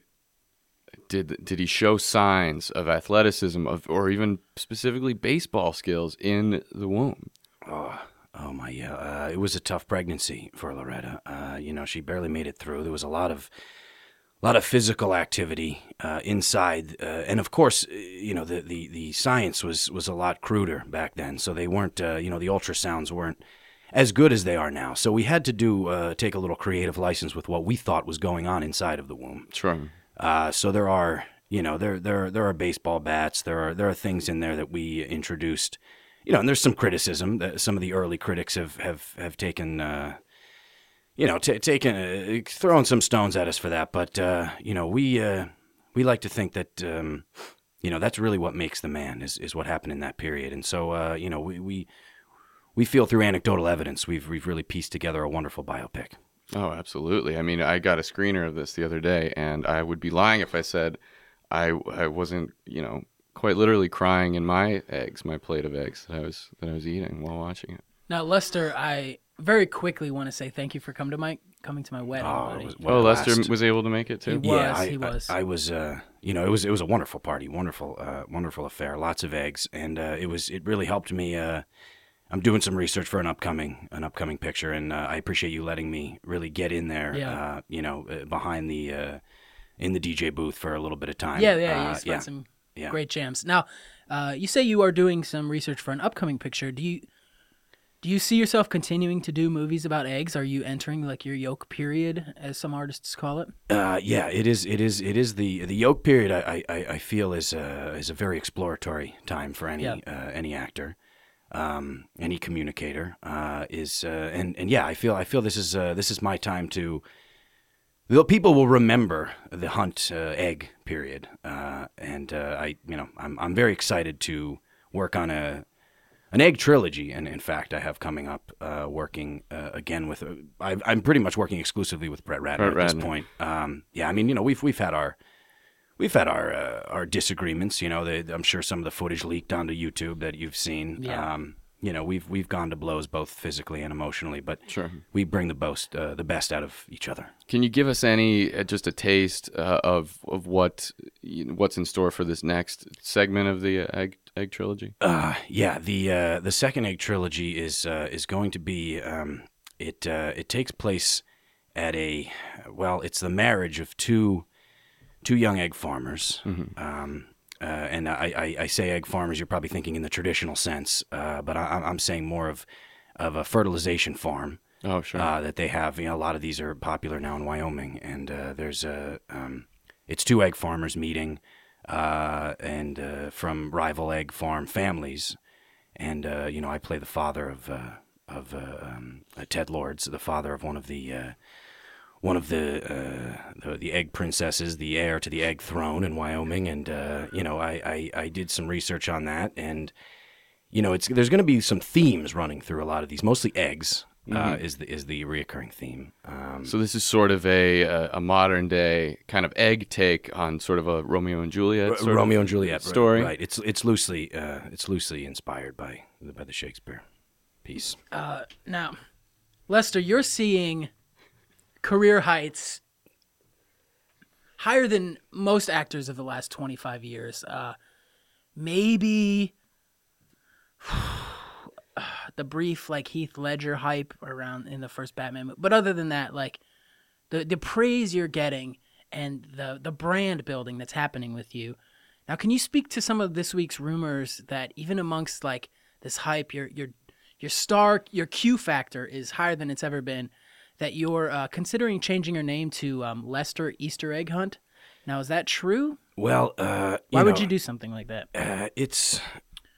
did did he show signs of athleticism of or even specifically baseball skills in the womb? Oh, oh my, yeah. Uh, it was a tough pregnancy for Loretta. Uh, you know, she barely made it through. There was a lot of, a lot of physical activity uh, inside, uh, and of course, uh, you know, the, the, the science was was a lot cruder back then. So they weren't, uh, you know, the ultrasounds weren't as good as they are now. So we had to do uh, take a little creative license with what we thought was going on inside of the womb. Sure. Uh, so there are, you know, there there there are baseball bats. There are there are things in there that we introduced, you know, and there's some criticism that some of the early critics have have have taken, uh, you know, t- taken uh, throwing some stones at us for that. But uh, you know, we uh, we like to think that. Um, you know that's really what makes the man is, is what happened in that period, and so uh, you know we, we we feel through anecdotal evidence we've we've really pieced together a wonderful biopic. Oh, absolutely. I mean, I got a screener of this the other day, and I would be lying if I said I I wasn't, you know, quite literally crying in my eggs, my plate of eggs that I was that I was eating while watching it. Now, Lester, I very quickly want to say thank you for coming to my coming to my wedding, Oh, was- what oh, Lester blast. was able to make it too. He yeah, was, I, he I- was. I, was, uh, you know, it was it was a wonderful party, wonderful, uh, wonderful affair, lots of eggs, and uh, it was it really helped me. I'm doing some research for an upcoming an upcoming picture, and uh, I appreciate you letting me really get in there. Yeah. Uh, you know, uh, behind the uh, in the DJ booth for a little bit of time. Yeah, yeah, you Uh, spent yeah. some yeah. great jams. Now, uh, you say you are doing some research for an upcoming picture. Do you do you see yourself continuing to do movies about eggs? Are you entering like your yolk period, as some artists call it? Uh, yeah, it is. It is. It is the the yolk period. I I, I feel is a is a very exploratory time for any Yeah. uh, any actor, um, any communicator. Uh, is uh, and and yeah, I feel I feel this is uh, this is my time to. The people will remember the hunt uh, egg period, uh, and uh, I you know I'm I'm very excited to work on a an egg trilogy, and in fact, I have coming up uh, working uh, again with. Uh, I, I'm pretty much working exclusively with Brett Ratner Brett at this point. Um, yeah, I mean, you know, we've we've had our we've had our uh, our disagreements. You know, they, I'm sure some of the footage leaked onto YouTube that you've seen. Yeah. Um, you know, we've we've gone to blows both physically and emotionally, but Sure. we bring the most uh, the best out of each other. Can you give us any uh, just a taste uh, of of what what's in store for this next segment of the uh, egg egg trilogy? Uh, yeah, the uh, the second egg trilogy is uh, is going to be um, it uh, it takes place at a well, it's the marriage of two two young egg farmers. Um, uh, and I, I, I say egg farmers, you're probably thinking in the traditional sense, uh, but I, I'm saying more of of a fertilization farm Oh, sure. uh, that they have. You know, a lot of these are popular now in Wyoming, and uh, there's a um, it's two egg farmers meeting, uh, and uh, from rival egg farm families, and uh, you know, I play the father of uh, of uh, um, uh, Ted Lords, the father of one of the. Uh, one of the, uh, the the egg princesses, the heir to the egg throne in Wyoming, and uh, you know I, I, I did some research on that, and you know it's there's going to be some themes running through a lot of these, mostly eggs uh, is the is the reoccurring theme. Um, so this is sort of a a, a modern day kind of egg take on sort of a Romeo and Juliet sort of Romeo and Juliet story. right? It's it's loosely uh, it's loosely inspired by by the Shakespeare piece. Now, Lester, you're seeing career heights higher than most actors of the last 25 years. Uh, maybe *sighs* the brief like Heath Ledger hype around in the first Batman, mo- but other than that, like the the praise you're getting and the the brand building that's happening with you. Now, can you speak to some of this week's rumors that even amongst like this hype, your your your star your Q factor is higher than it's ever been? That you're uh, considering changing your name to um, Lester Easter Egg Hunt. Now, is that true? Well, uh, Why would you do something like that? uh, it's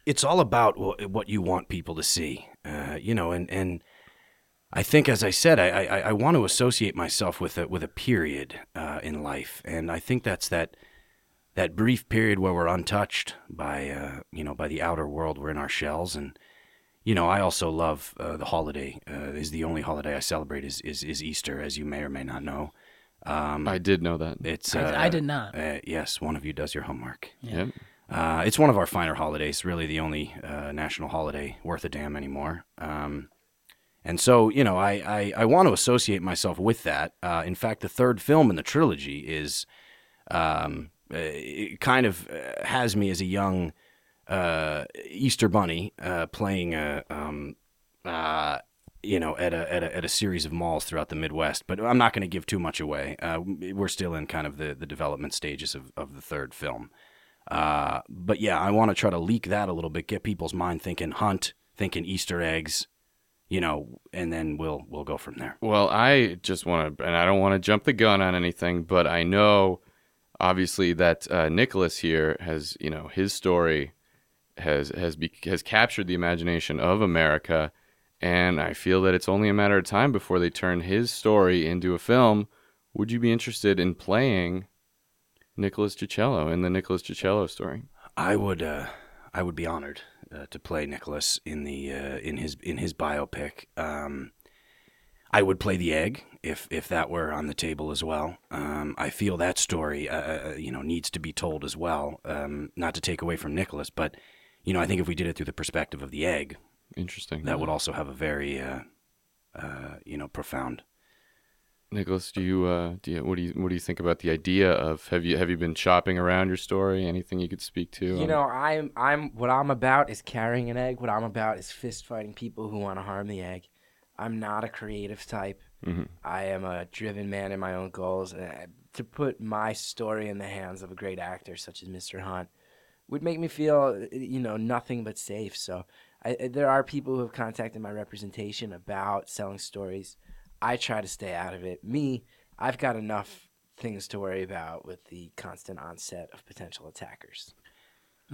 it's all about wh- what you want people to see, uh, you know, and and I think, as I said, I I, I want to associate myself with a with a period uh, in life, and I think that's that that brief period where we're untouched by uh, you know by the outer world. We're in our shells, and you know, I also love uh, the holiday. Uh, is the only holiday I celebrate is, is is Easter, as you may or may not know. Um, I did know that. it's I- uh, I did not. Uh, yes, one of you does your homework. Yep. Uh, it's one of our finer holidays, really the only uh, national holiday worth a damn anymore. Um, and so, you know, I, I, I want to associate myself with that. Uh, in fact, the third film in the trilogy is um, uh, it kind of uh, has me as a young uh, Easter bunny uh, playing a. Um, uh, you know, at a, at a at a series of malls throughout the Midwest, but I'm not going to give too much away. Uh, we're still in kind of the, the development stages of, of the third film. Uh, but yeah, I want to try to leak that a little bit, get people's mind thinking hunt, thinking Easter eggs, you know, and then we'll we'll go from there. Well, I just want to, and I don't want to jump the gun on anything, but I know, obviously, that uh, Nicholas here has, you know, his story has has be, has captured the imagination of America, and I feel that it's only a matter of time before they turn his story into a film. Would you be interested in playing Nicholas Cicello in the Nicholas Cicello story? I would uh, I would be honored uh, to play Nicholas in the uh, in his in his biopic. Um, I would play the egg if if that were on the table as well. Um, I feel that story, uh, uh, you know, needs to be told as well. Um, not to take away from Nicholas, but you know, I think if we did it through the perspective of the egg, Interesting. that would also have a very uh, uh, you know profound. Nicholas, do you uh, do you, what do you what do you think about the idea of have you have you been shopping around your story? Anything you could speak to? You know, I'm I'm what I'm about is carrying an egg. What I'm about is fist fighting people who want to harm the egg. I'm not a creative type. Mhm. I am a driven man in my own goals. Uh, to put my story in the hands of a great actor such as Mr. Hunt would make me feel, you know, nothing but safe. So I, I- there are people who have contacted my representation about selling stories. I try to stay out of it. Me, I've got enough things to worry about with the constant onset of potential attackers.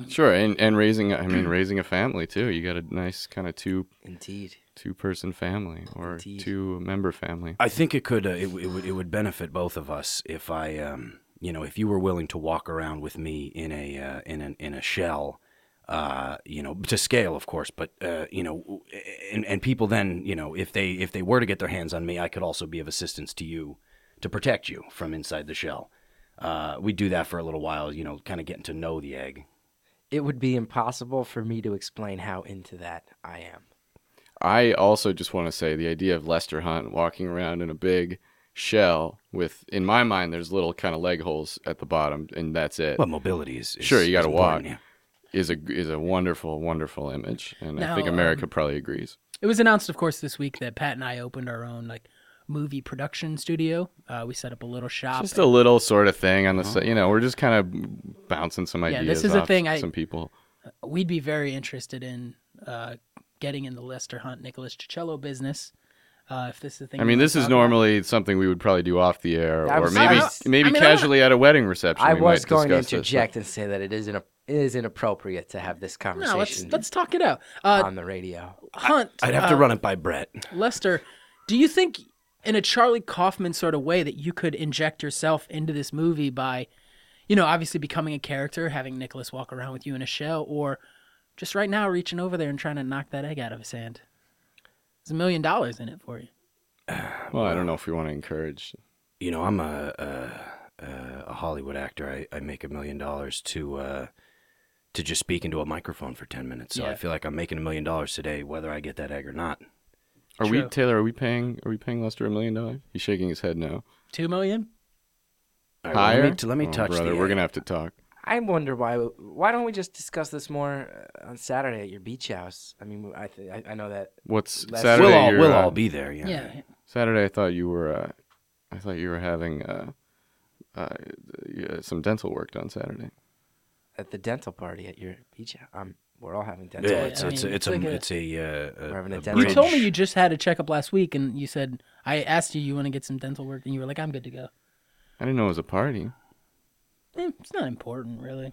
Sure, and and raising I mean *clears throat* raising a family too. You got a nice kind of two Indeed. two person family or Indeed. two member family. I think it could uh, it, it would it would benefit both of us if I um you know if you were willing to walk around with me in a uh, in an in a shell uh you know to scale of course but uh you know and and people then you know if they if they were to get their hands on me I could also be of assistance to you to protect you from inside the shell. Uh we do that for a little while, you know, kind of getting to know the egg. It would be impossible for me to explain how into that I am. I also just want to say the idea of Lester Hunt walking around in a big shell with in my mind there's little kind of leg holes at the bottom and that's it. Well, mobility is, is Sure, you gotta walk. yeah. is a is a wonderful wonderful image and I think America um, probably agrees. It was announced, of course, this week that Pat and I opened our own like movie production studio. Uh, we set up a little shop. Just a little sort of thing on the side, you know, we're just kind of bouncing some ideas Yeah, ideas this is a off thing I- some people. We'd be very interested in uh, getting in the Lester Hunt Nicholas Cicello business. Uh, if this is the thing, I mean, this is talk about. normally something we would probably do off the air, I or was- maybe I was- maybe I mean, I casually at a wedding reception. I we was going to discuss this, interject and say that it is, in it is inappropriate to have this conversation. No, let's conversation let's talk it out. Uh, on the radio. Hunt, I'd have to uh, run it by Brett. Lester, do you think in a Charlie Kaufman sort of way that you could inject yourself into this movie by, you know, obviously becoming a character, having Nicholas walk around with you in a shell, or just right now reaching over there and trying to knock that egg out of his hand? There's a million dollars in it for you. Well, I don't know if we want to encourage. you know, I'm a a, a Hollywood actor. I, I make a million dollars to uh, to just speak into a microphone for ten minutes. So I feel like I'm making a million dollars today, whether I get that egg or not. Are we True. Taylor? Are we paying? Are we paying Lester a million dollars? He's shaking his head no. Two million? All right, well, Higher? let me, let me Oh, touch brother. the We're egg. gonna have to talk. I wonder why. Why don't we just discuss this more uh, on Saturday at your beach house? I mean, I th- I, I know that. What's Last- Saturday? We'll all you're, we'll uh, all be there. Yeah. Yeah. Saturday. I thought you were. Uh, I thought you were having uh, uh, some dental work done Saturday. At the dental party at your beach house. Um, we're all having dental. Yeah, I it's, mean, it's, a, it's it's, like a, a- it's a, uh, a, We're having a a dental- You told me you just had a checkup last week, and you said I asked you you want to get some dental work, and you were like, "I'm good to go." I didn't know it was a party. Eh, it's not important, really.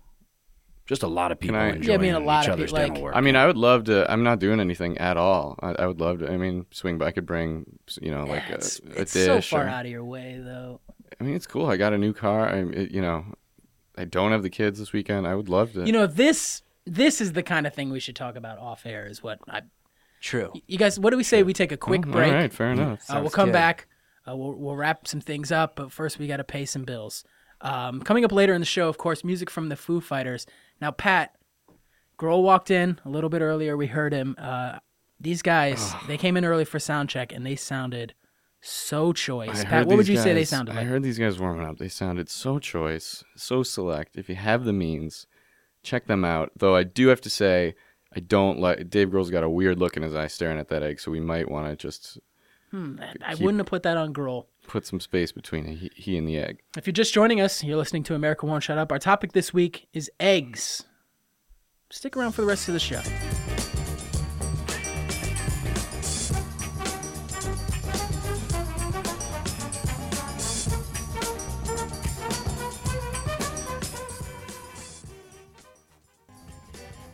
just a lot of people I- enjoying Yeah, I mean, a lot each of other's people, like- dental work. I mean, I would love to. I'm not doing anything at all. I, I would love to. I mean, swing by. I could bring, you know, like Yeah, a, it's, a it's dish. so far or- out of your way, though. I mean, it's cool. I got a new car. I, it, you know, I don't have the kids this weekend. I would love to. You know, this this is the kind of thing we should talk about off air. Is what I. True. You guys, what do we say? We take a quick Oh, break. All right, fair enough. Uh, we'll Sounds come good. back. Uh, we'll, we'll wrap some things up, but first we got to pay some bills. Um, coming up later in the show, of course, music from the Foo Fighters. Now, Pat, Grohl walked in a little bit earlier. We heard him. Uh, these guys, *sighs* they came in early for sound check, and they sounded so choice. I Pat, what would you say they sounded like? I heard these guys warming up. They sounded so choice, so select. If you have the means, check them out. Though I do have to say, I don't like Dave Grohl's got a weird look in his eye staring at that egg, so we might want to just Hmm, I keep- wouldn't have put that on Grohl. Put some space between he, he and the egg. If you're just joining us, you're listening to America Won't Shut Up. Our topic this week is eggs. Stick around for the rest of the show.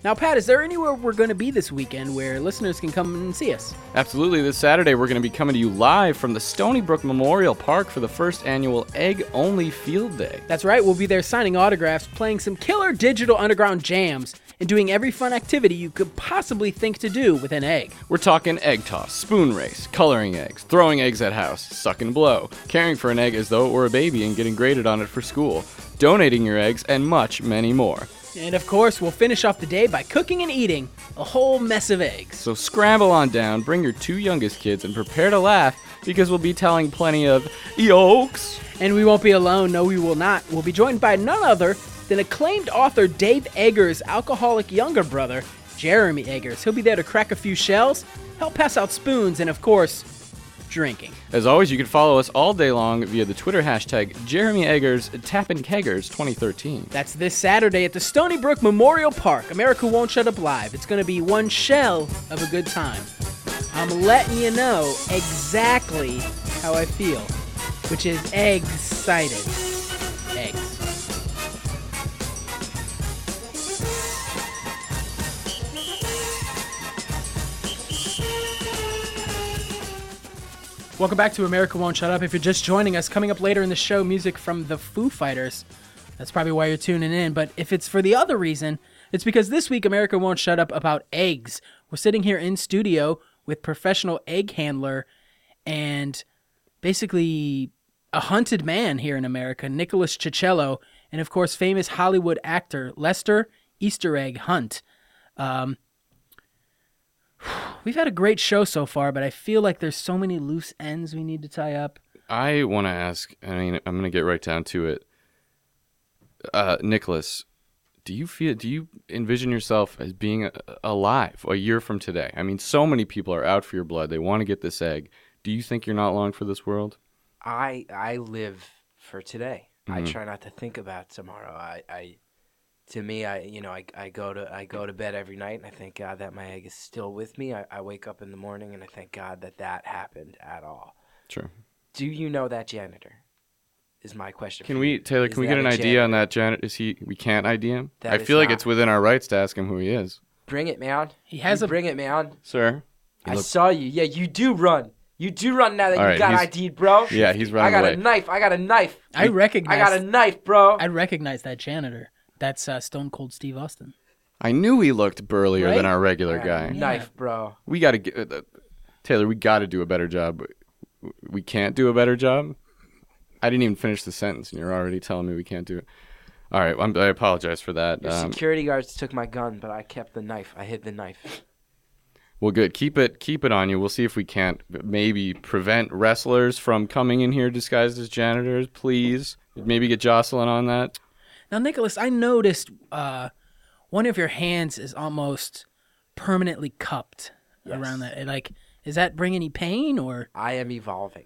Now, Pat, is there anywhere we're going to be this weekend where listeners can come and see us? Absolutely. This Saturday, we're going to be coming to you live from the Stony Brook Memorial Park for the first annual Egg Only Field Day. That's right, we'll be there signing autographs, playing some killer digital underground jams, and doing every fun activity you could possibly think to do with an egg. We're talking egg toss, spoon race, coloring eggs, throwing eggs at house, suck and blow, caring for an egg as though it were a baby and getting graded on it for school, donating your eggs, and much, many more. And of course, we'll finish off the day by cooking and eating a whole mess of eggs. So scramble on down, bring your two youngest kids, and prepare to laugh because we'll be telling plenty of yolks. And we won't be alone, no, we will not. We'll be joined by none other than acclaimed author Dave Eggers' alcoholic younger brother, Jeremy Eggers. He'll be there to crack a few shells, help pass out spoons, and of course, drinking. As always, you can follow us all day long via the Twitter hashtag Jeremy Eggers Tappin' Keggers 2013. That's this Saturday at the Stony Brook Memorial Park. America won't shut up live. It's going to be one shell of a good time. I'm letting you know exactly how I feel, which is excited. Welcome back to America Won't Shut Up. If you're just joining us, coming up later in the show, music from the Foo Fighters. That's probably why you're tuning in. But if it's for the other reason, it's because this week America Won't Shut Up about eggs. We're sitting here in studio with professional egg handler and basically a hunted man here in America, Nicholas Cicello, and of course famous Hollywood actor Lester Easter Egg Hunt. Um, *sighs* we've had a great show so far, but I feel like there's so many loose ends we need to tie up. I want to ask, I mean, I'm going to get right down to it. Uh, Nicholas, do you feel, do you envision yourself as being alive a year from today? I mean, so many people are out for your blood. They want to get this egg. Do you think you're not long for this world? I I live for today. I Mhm. try not to think about tomorrow. I, I to me I you know I, I go to I go to bed every night and I thank God that my egg is still with me. I, I wake up in the morning and I thank God that that happened at all. True. Do you know that janitor? Is my question. Can we. Taylor, Is can we get an a idea on that janitor? Is he, we can't ID him? That I feel like it's within our rights to ask him who he is. Bring it, man. He has You a bring it, man. Sir? I saw you. Yeah, you do run. You do run now that All you right, got he's- ID'd, bro. Yeah, he's running. I got away. a knife. I got a knife. I recognize. I got a knife, bro. I recognize that janitor. That's uh, Stone Cold Steve Austin. I knew he looked burlier Right? than our regular I guy. Knife, bro. We got to get uh, Taylor. We got to do a better job. We can't do a better job. I didn't even finish the sentence, and you're already telling me we can't do it. All right, I'm, I apologize for that. Your Um, security guards took my gun, but I kept the knife. I hid the knife. Well, good. Keep it keep it on you. We'll see if we can't maybe prevent wrestlers from coming in here disguised as janitors. Please, maybe get Jocelyn on that. Now, Nicholas, I noticed uh, one of your hands is almost permanently cupped around that. Like, does that bring any pain or? I am evolving.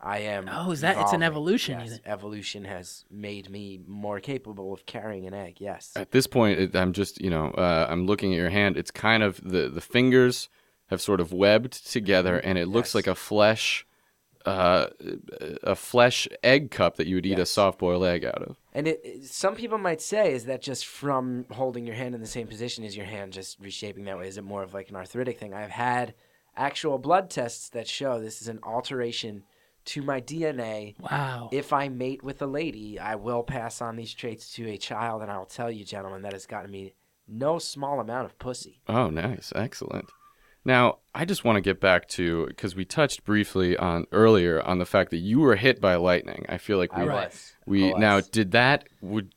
I am. Oh, is that- it's an evolution, Yes, evolution has made me more capable of carrying an egg. Yes. At this point, it, I'm just you know uh, I'm looking at your hand. It's kind of the the fingers have sort of webbed together, and it looks Yes. like a flesh. Uh, a flesh egg cup that you would eat a soft boiled egg out of. And it, it- some people might say, is that just from holding your hand in the same position? Is your hand just reshaping that way? Is it more of like an arthritic thing? I've had actual blood tests that show this is an alteration to my DNA. Wow. If I mate with a lady, I will pass on these traits to a child, and I will tell you, gentlemen, that has gotten me no small amount of pussy. Oh, nice, excellent. Now, I just want to get back to because we touched briefly on earlier on the fact that you were hit by lightning. I feel like we I was. we I now did that would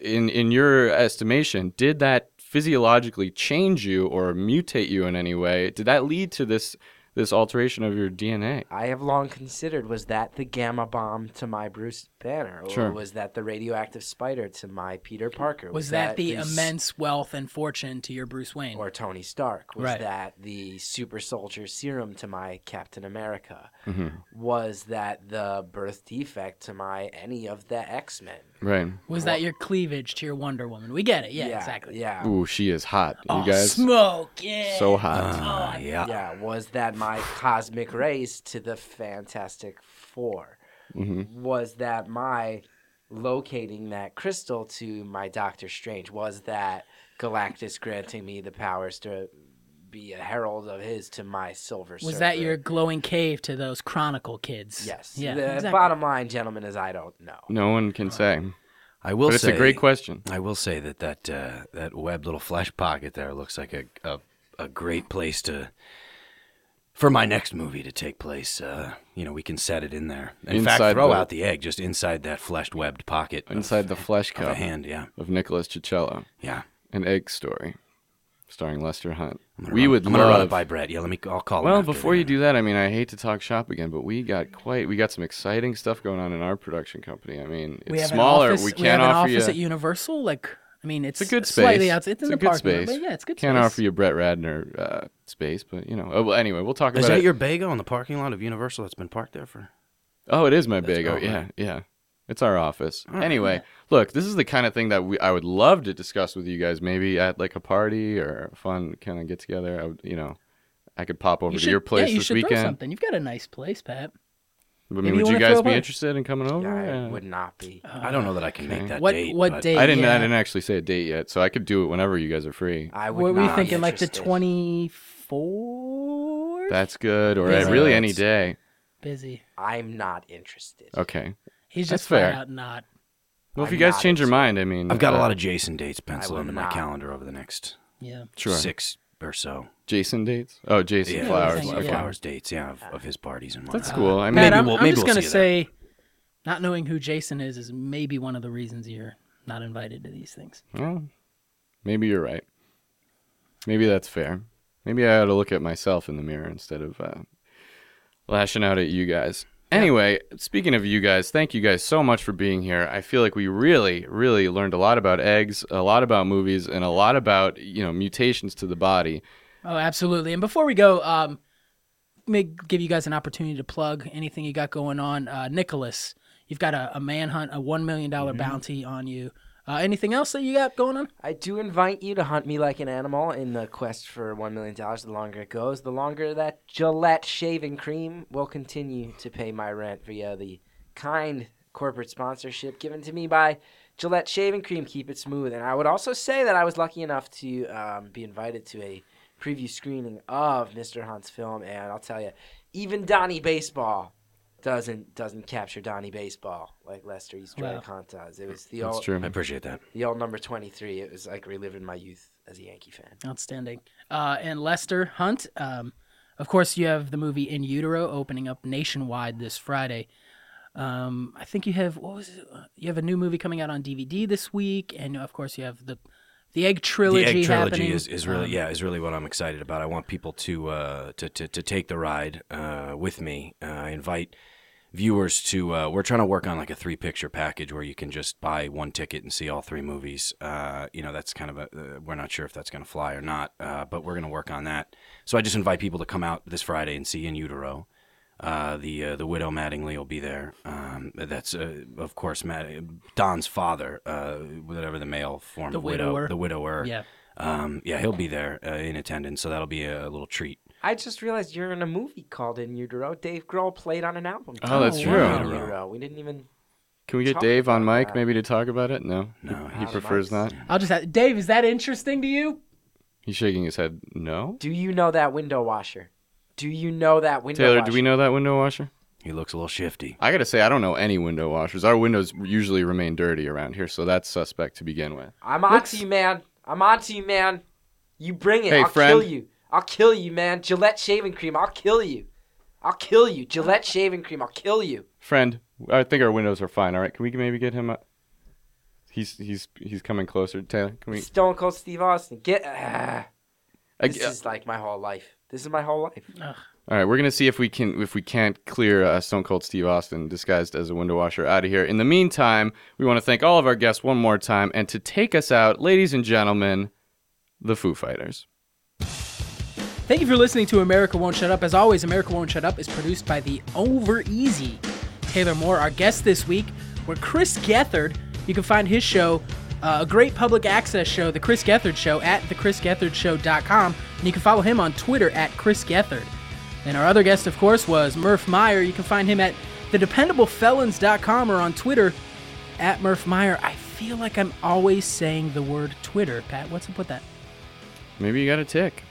in in your estimation did that physiologically change you or mutate you in any way? Did that lead to this this alteration of your DNA? I have long considered was that the gamma bomb to my Bruce Banner, or Sure. was that the radioactive spider to my Peter Parker? was that, the s- immense wealth and fortune to your Bruce Wayne? or Tony Stark? Was Right. that the super soldier serum to my Captain America? Mm-hmm. Was that the birth defect to my any of the X Men? Right. was that your cleavage to your Wonder Woman? We get it. Yeah, exactly. Yeah. Ooh, she is hot. You Oh, guys smoke. Yeah. so hot. Ah, yeah. Yeah, was that my cosmic rays to the Fantastic 4 Mhm. Was that my locating that crystal to my Doctor Strange? Was that Galactus granting me the powers to be a herald of his to my Silver was Surfer? that your glowing cave to those Chronicle kids? Yes. Yeah. the exactly. bottom line, gentlemen, is I don't know. No one can say. I will But it's a great question. I will say that that uh, that webbed little flesh pocket there looks like a, a a great place to for my next movie to take place. Uh, you know, we can set it in there. In Inside fact, throw the- out the egg just inside that fleshed webbed pocket of- Inside the flesh of a cup hand. Yeah, of Nicholas Cicello, yeah. an egg story, starring Lester Hunt. I'm gonna We run- would I'm gonna run it by Brett. Yeah, let me. I'll call. Well, after before the- you do that, I mean, I hate to talk shop again, but we got quite, we got some exciting stuff going on in our production company. I mean, it's we have smaller. An office, we we can't have an offer office you. at Universal. Like, I mean, it's, it's a good space. Slightly outside. It's, in a the good parking lot, space. but yeah, it's good. Can't space. offer you Brett Ratner uh, space, but you know. Oh, well, anyway, we'll talk Is about that it. your Bago in the parking lot of Universal that's been parked there for? Oh, it is my That's- big. oh, Oh, yeah, right. yeah. It's our office. All right, anyway, look, this is the kind of thing that we I would love to discuss with you guys, maybe at like a party or a fun kind of get together. I would, you know, I could pop over You to should, your place yeah, you this should throw weekend. something. You've got a nice place, Pat. I mean, you would you wanna guys be interested in coming over? I Yeah. would not be. I don't know that I can okay. make that What date. what but date? I didn't. yeah. I didn't actually say a date yet, so I could do it whenever you guys are free. I would What were you not be thinking? Like the interested. twenty fourth? That's good, or Yeah. really any day. busy. I'm not interested. Okay. He's That's just flat fair. out not. Well, if I'm you guys not change your mind, I mean, I've got a uh, lot of Jason dates penciled would into my not. calendar over the next Yeah. sure six or so. Jason dates. Oh, Jason Yeah, Flowers. Yeah. Okay. flowers dates. Yeah, of, of his parties and whatnot. That's cool. I mean, Pat, maybe I'm, we'll- I'm maybe just we'll gonna see you say, not knowing who Jason is is maybe one of the reasons you're not invited to these things. Well, maybe you're right. Maybe that's fair. Maybe I ought to look at myself in the mirror instead of uh, lashing out at you guys. Anyway, speaking of you guys, thank you guys so much for being here. I feel like we really, really learned a lot about eggs, a lot about movies, and a lot about you know mutations to the body. Oh, absolutely. And before we go, um, may give you guys an opportunity to plug anything you got going on. Uh, Nicholas, you've got a, a manhunt, a one million Mm-hmm. bounty on you. Uh, anything else that you got going on? I do invite you to hunt me like an animal in the quest for $1 million. The longer it goes, the longer that Gillette shaving cream will continue to pay my rent via the kind corporate sponsorship given to me by Gillette shaving cream. Keep it smooth. And I would also say that I was lucky enough to um, be invited to a preview screening of Mr. Hunt's film. And I'll tell you, even Donnie Baseball doesn't doesn't capture Donnie Baseball like Lester East Wow. Hunt does. It was the That's old, true. I appreciate that. the old number 23 it was like reliving my youth as a yankee fan Outstanding. Uh, and Lester Hunt, um, of course, you have the movie In Utero opening up nationwide this Friday. Um, I think you have what was it? Uh, You have a new movie coming out on DVD this week, and of course, you have the The egg trilogy, the egg trilogy happening. is, is really Um, yeah is really what I'm excited about. I want people to uh, to, to to take the ride uh, with me. Uh, I invite viewers to. Uh, we're trying to work on like a three picture package where you can just buy one ticket and see all three movies. Uh, you know that's kind of a uh, we're not sure if that's going to fly or not, uh, but we're going to work on that. So I just invite people to come out this Friday and see In Utero. Uh, the uh, the widow Mattingly will be there. Um, that's uh, of course Matt, Don's father, uh, whatever the male form The of widow, widower. the widower. Yeah. Um, yeah, he'll be there uh, in attendance, so that'll be a, little treat. I just realized you're in a movie called In Utero. Dave Grohl played on an album. Oh, that's true. In Utero. We didn't even. Can we get Talk Dave on about mic that. maybe to talk about it? No, No, he Out of prefers not. I'll just ask, Dave, is that interesting to you? He's shaking his head. No. Do you know that window washer? Do you know that window Taylor, washer? do we know that window washer? he looks a little shifty. I gotta say, I don't know any window washers. Our windows usually remain dirty around here, so that's suspect to begin with. I'm on to you, man. I'm on to you, man. You bring it. Hey, I'll friend. kill you. I'll kill you, man. Gillette shaving cream. I'll kill you. I'll kill you. Gillette shaving cream. I'll kill you. Friend, I think our windows are fine. All right, can we maybe get him? Up? He's he's he's coming closer. Taylor, can we? Stone Cold Steve Austin. Get. Ah, I- this is like my whole life. This is my whole life. All right, we're gonna see if we can if we can't clear uh, Stone Cold Steve Austin disguised as a window washer out of here. In the meantime, we want to thank all of our guests one more time, and to take us out, ladies and gentlemen, the Foo Fighters. Thank you for listening to America Won't Shut Up. As always, America Won't Shut Up is produced by the Over Easy Taylor Moore. Our guest this week were Chris Gethard. You can find his show, uh, a great public access show, The Chris Gethard Show, at thechrisgethardshow.com. And you can follow him on Twitter at Chris Gethard. And our other guest, of course, was Murf Meyer. You can find him at thedependablefelons.com or on Twitter at Murf Meyer. I feel like I'm always saying the word Twitter, Pat. What's up with that? Maybe you got a tick.